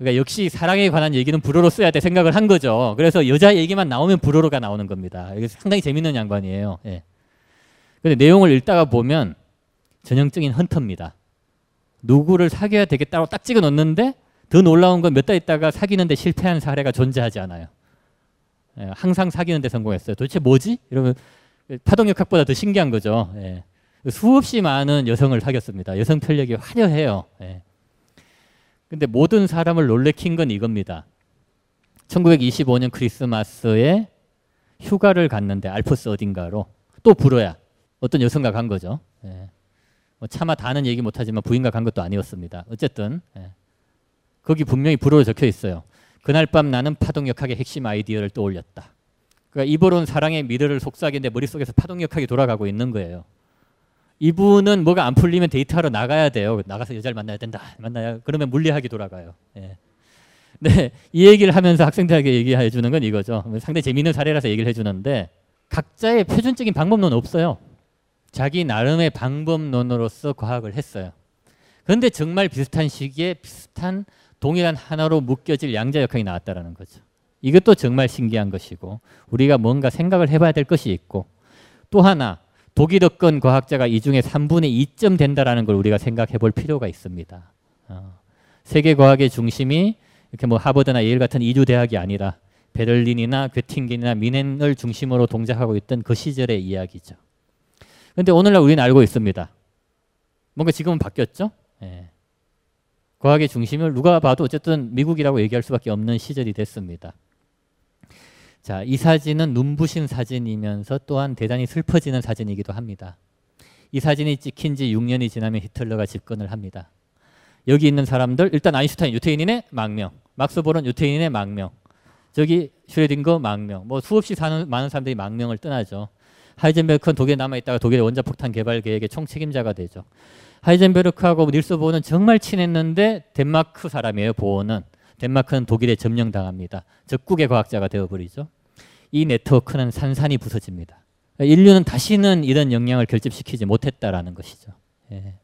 그러니까 역시 사랑에 관한 얘기는 불어로 써야 돼 생각을 한 거죠. 그래서 여자 얘기만 나오면 불어로가 나오는 겁니다. 이게 상당히 재밌는 양반이에요. 예. 근데 내용을 읽다가 보면 전형적인 헌터입니다. 누구를 사귀어야 되겠다고 딱 찍어 놓는데 더 놀라운 건 몇 달 있다가 사귀는데 실패한 사례가 존재하지 않아요. 예, 항상 사귀는데 성공했어요. 도대체 뭐지? 이러면 파동역학보다 더 신기한 거죠. 예. 수없이 많은 여성을 사귀었습니다. 여성 편력이 화려해요. 예. 근데 모든 사람을 놀래킨 건 이겁니다. 1925년 크리스마스에 휴가를 갔는데 알프스 어딘가로 또 불어야 어떤 여성과 간 거죠. 예. 뭐 차마 다는 얘기 못하지만 부인과 간 것도 아니었습니다. 어쨌든 예. 거기 분명히 불어로 적혀 있어요. 그날 밤 나는 파동역학의 핵심 아이디어를 떠올렸다. 그러니까 이불은 사랑의 미래를 속삭이는데 머릿속에서 파동역학이 돌아가고 있는 거예요. 이분은 뭐가 안 풀리면 데이트하러 나가야 돼요. 나가서 여자를 만나야 된다. 만나야 그러면 물리학이 돌아가요. 예. 네, 이 얘기를 하면서 학생들에게 얘기해 주는 건 이거죠. 상당히 재미있는 사례라서 얘기를 해주는데 각자의 표준적인 방법론은 없어요. 자기 나름의 방법론으로서 과학을 했어요. 그런데 정말 비슷한 시기에 비슷한 동일한 하나로 묶여질 양자 역학이 나왔다는 거죠. 이것도 정말 신기한 것이고 우리가 뭔가 생각을 해봐야 될 것이 있고 또 하나 독일어권 과학자가 이 중에 3분의 2점 된다라는 걸 우리가 생각해 볼 필요가 있습니다. 어, 세계 과학의 중심이 이렇게 뭐 하버드나 예일 같은 이주 대학이 아니라 베를린이나 괴팅겐이나 미넨을 중심으로 동작하고 있던 그 시절의 이야기죠. 근데 오늘날 우리는 알고 있습니다. 뭔가 지금은 바뀌었죠? 예. 과학의 중심을 누가 봐도 어쨌든 미국이라고 얘기할 수밖에 없는 시절이 됐습니다. 자, 이 사진은 눈부신 사진이면서 또한 대단히 슬퍼지는 사진이기도 합니다. 이 사진이 찍힌 지 6년이 지나면 히틀러가 집권을 합니다. 여기 있는 사람들 일단 아인슈타인 유태인인의 망명, 막스볼은 유태인인의 망명, 저기 슈레딩거 망명, 뭐 수없이 사는 많은 사람들이 망명을 떠나죠. 하이젠베르크는 독일에 남아 있다가 독일의 원자폭탄 개발 계획의 총책임자가 되죠. 하이젠베르크하고 닐스 보어는 정말 친했는데 덴마크 사람이에요. 보어는 덴마크는 독일에 점령당합니다. 적국의 과학자가 되어버리죠. 이 네트워크는 산산이 부서집니다. 인류는 다시는 이런 영향을 결집시키지 못했다라는 것이죠. 예.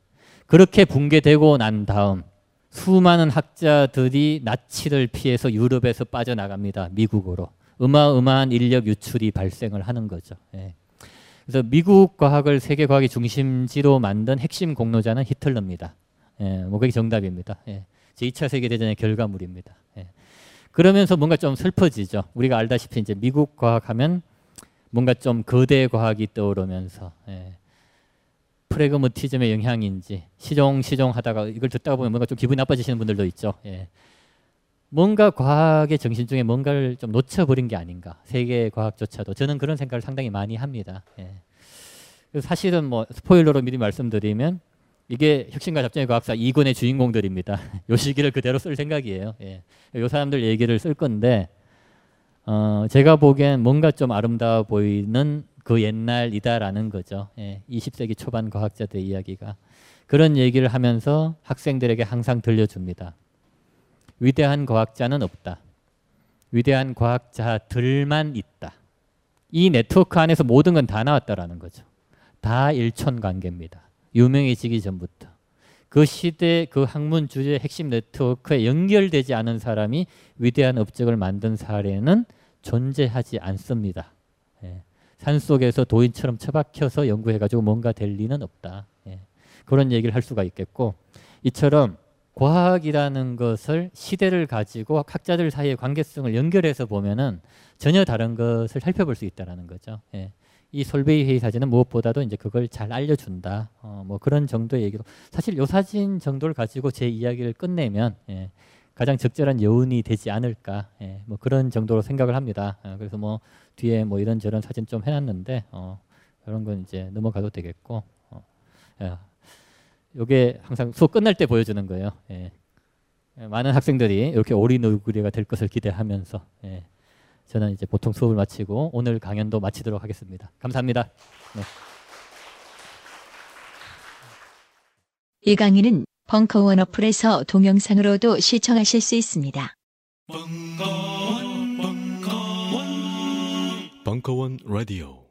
그렇게 붕괴되고 난 다음 수많은 학자들이 나치를 피해서 유럽에서 빠져나갑니다. 미국으로. 어마어마한 인력 유출이 발생을 하는 거죠. 예. 그래서 미국 과학을 세계 과학의 중심지로 만든 핵심 공로자는 히틀러입니다. 예, 뭐 그게 정답입니다. 예. 제2차 세계대전의 결과물입니다. 예. 그러면서 뭔가 좀 슬퍼지죠. 우리가 알다시피 이제 미국 과학하면 뭔가 좀 거대 과학이 떠오르면서 예. 프레그머티즘의 영향인지 시종 시종 하다가 이걸 듣다가 보면 뭔가 좀 기분이 나빠지시는 분들도 있죠. 예. 뭔가 과학의 정신 중에 뭔가를 좀 놓쳐버린 게 아닌가. 세계 과학조차도 저는 그런 생각을 상당히 많이 합니다. 예. 사실은 뭐 스포일러로 미리 말씀드리면 이게 혁신과 잡정의 과학사 2권의 주인공들입니다. 요 시기를 그대로 쓸 생각이에요. 예. 요 사람들 얘기를 쓸 건데 어, 제가 보기엔 뭔가 좀 아름다워 보이는 그 옛날이다라는 거죠. 예. 20세기 초반 과학자들의 이야기가 그런 얘기를 하면서 학생들에게 항상 들려줍니다. 위대한 과학자는 없다. 위대한 과학자들만 있다. 이 네트워크 안에서 모든 건 다 나왔다라는 거죠. 다 일촌 관계입니다. 유명해지기 전부터. 그 시대 그 학문 주제 핵심 네트워크에 연결되지 않은 사람이 위대한 업적을 만든 사례는 존재하지 않습니다. 예. 산 속에서 도인처럼 처박혀서 연구해가지고 뭔가 될 리는 없다. 예. 그런 얘기를 할 수가 있겠고 이처럼 과학이라는 것을 시대를 가지고 학자들 사이의 관계성을 연결해서 보면은 전혀 다른 것을 살펴볼 수 있다라는 거죠. 예. 이 솔베이 회의 사진은 무엇보다도 이제 그걸 잘 알려준다. 어, 뭐 그런 정도의 얘기로 사실 요 사진 정도를 가지고 제 이야기를 끝내면 예, 가장 적절한 여운이 되지 않을까. 예, 뭐 그런 정도로 생각을 합니다. 어, 그래서 뭐 뒤에 뭐 이런 저런 사진 좀 해놨는데 어, 그런 건 이제 넘어가도 되겠고. 어, 예. 요게 항상 수업 끝날 때 보여주는 거예요. 예. 예, 많은 학생들이 이렇게 오리노구리가 될 것을 기대하면서 예. 저는 이제 보통 수업을 마치고 오늘 강연도 마치도록 하겠습니다. 감사합니다. 네. 이 강의는 벙커원 어플에서 동영상으로도 시청하실 수 있습니다. 벙커원, 벙커원, 벙커원 라디오.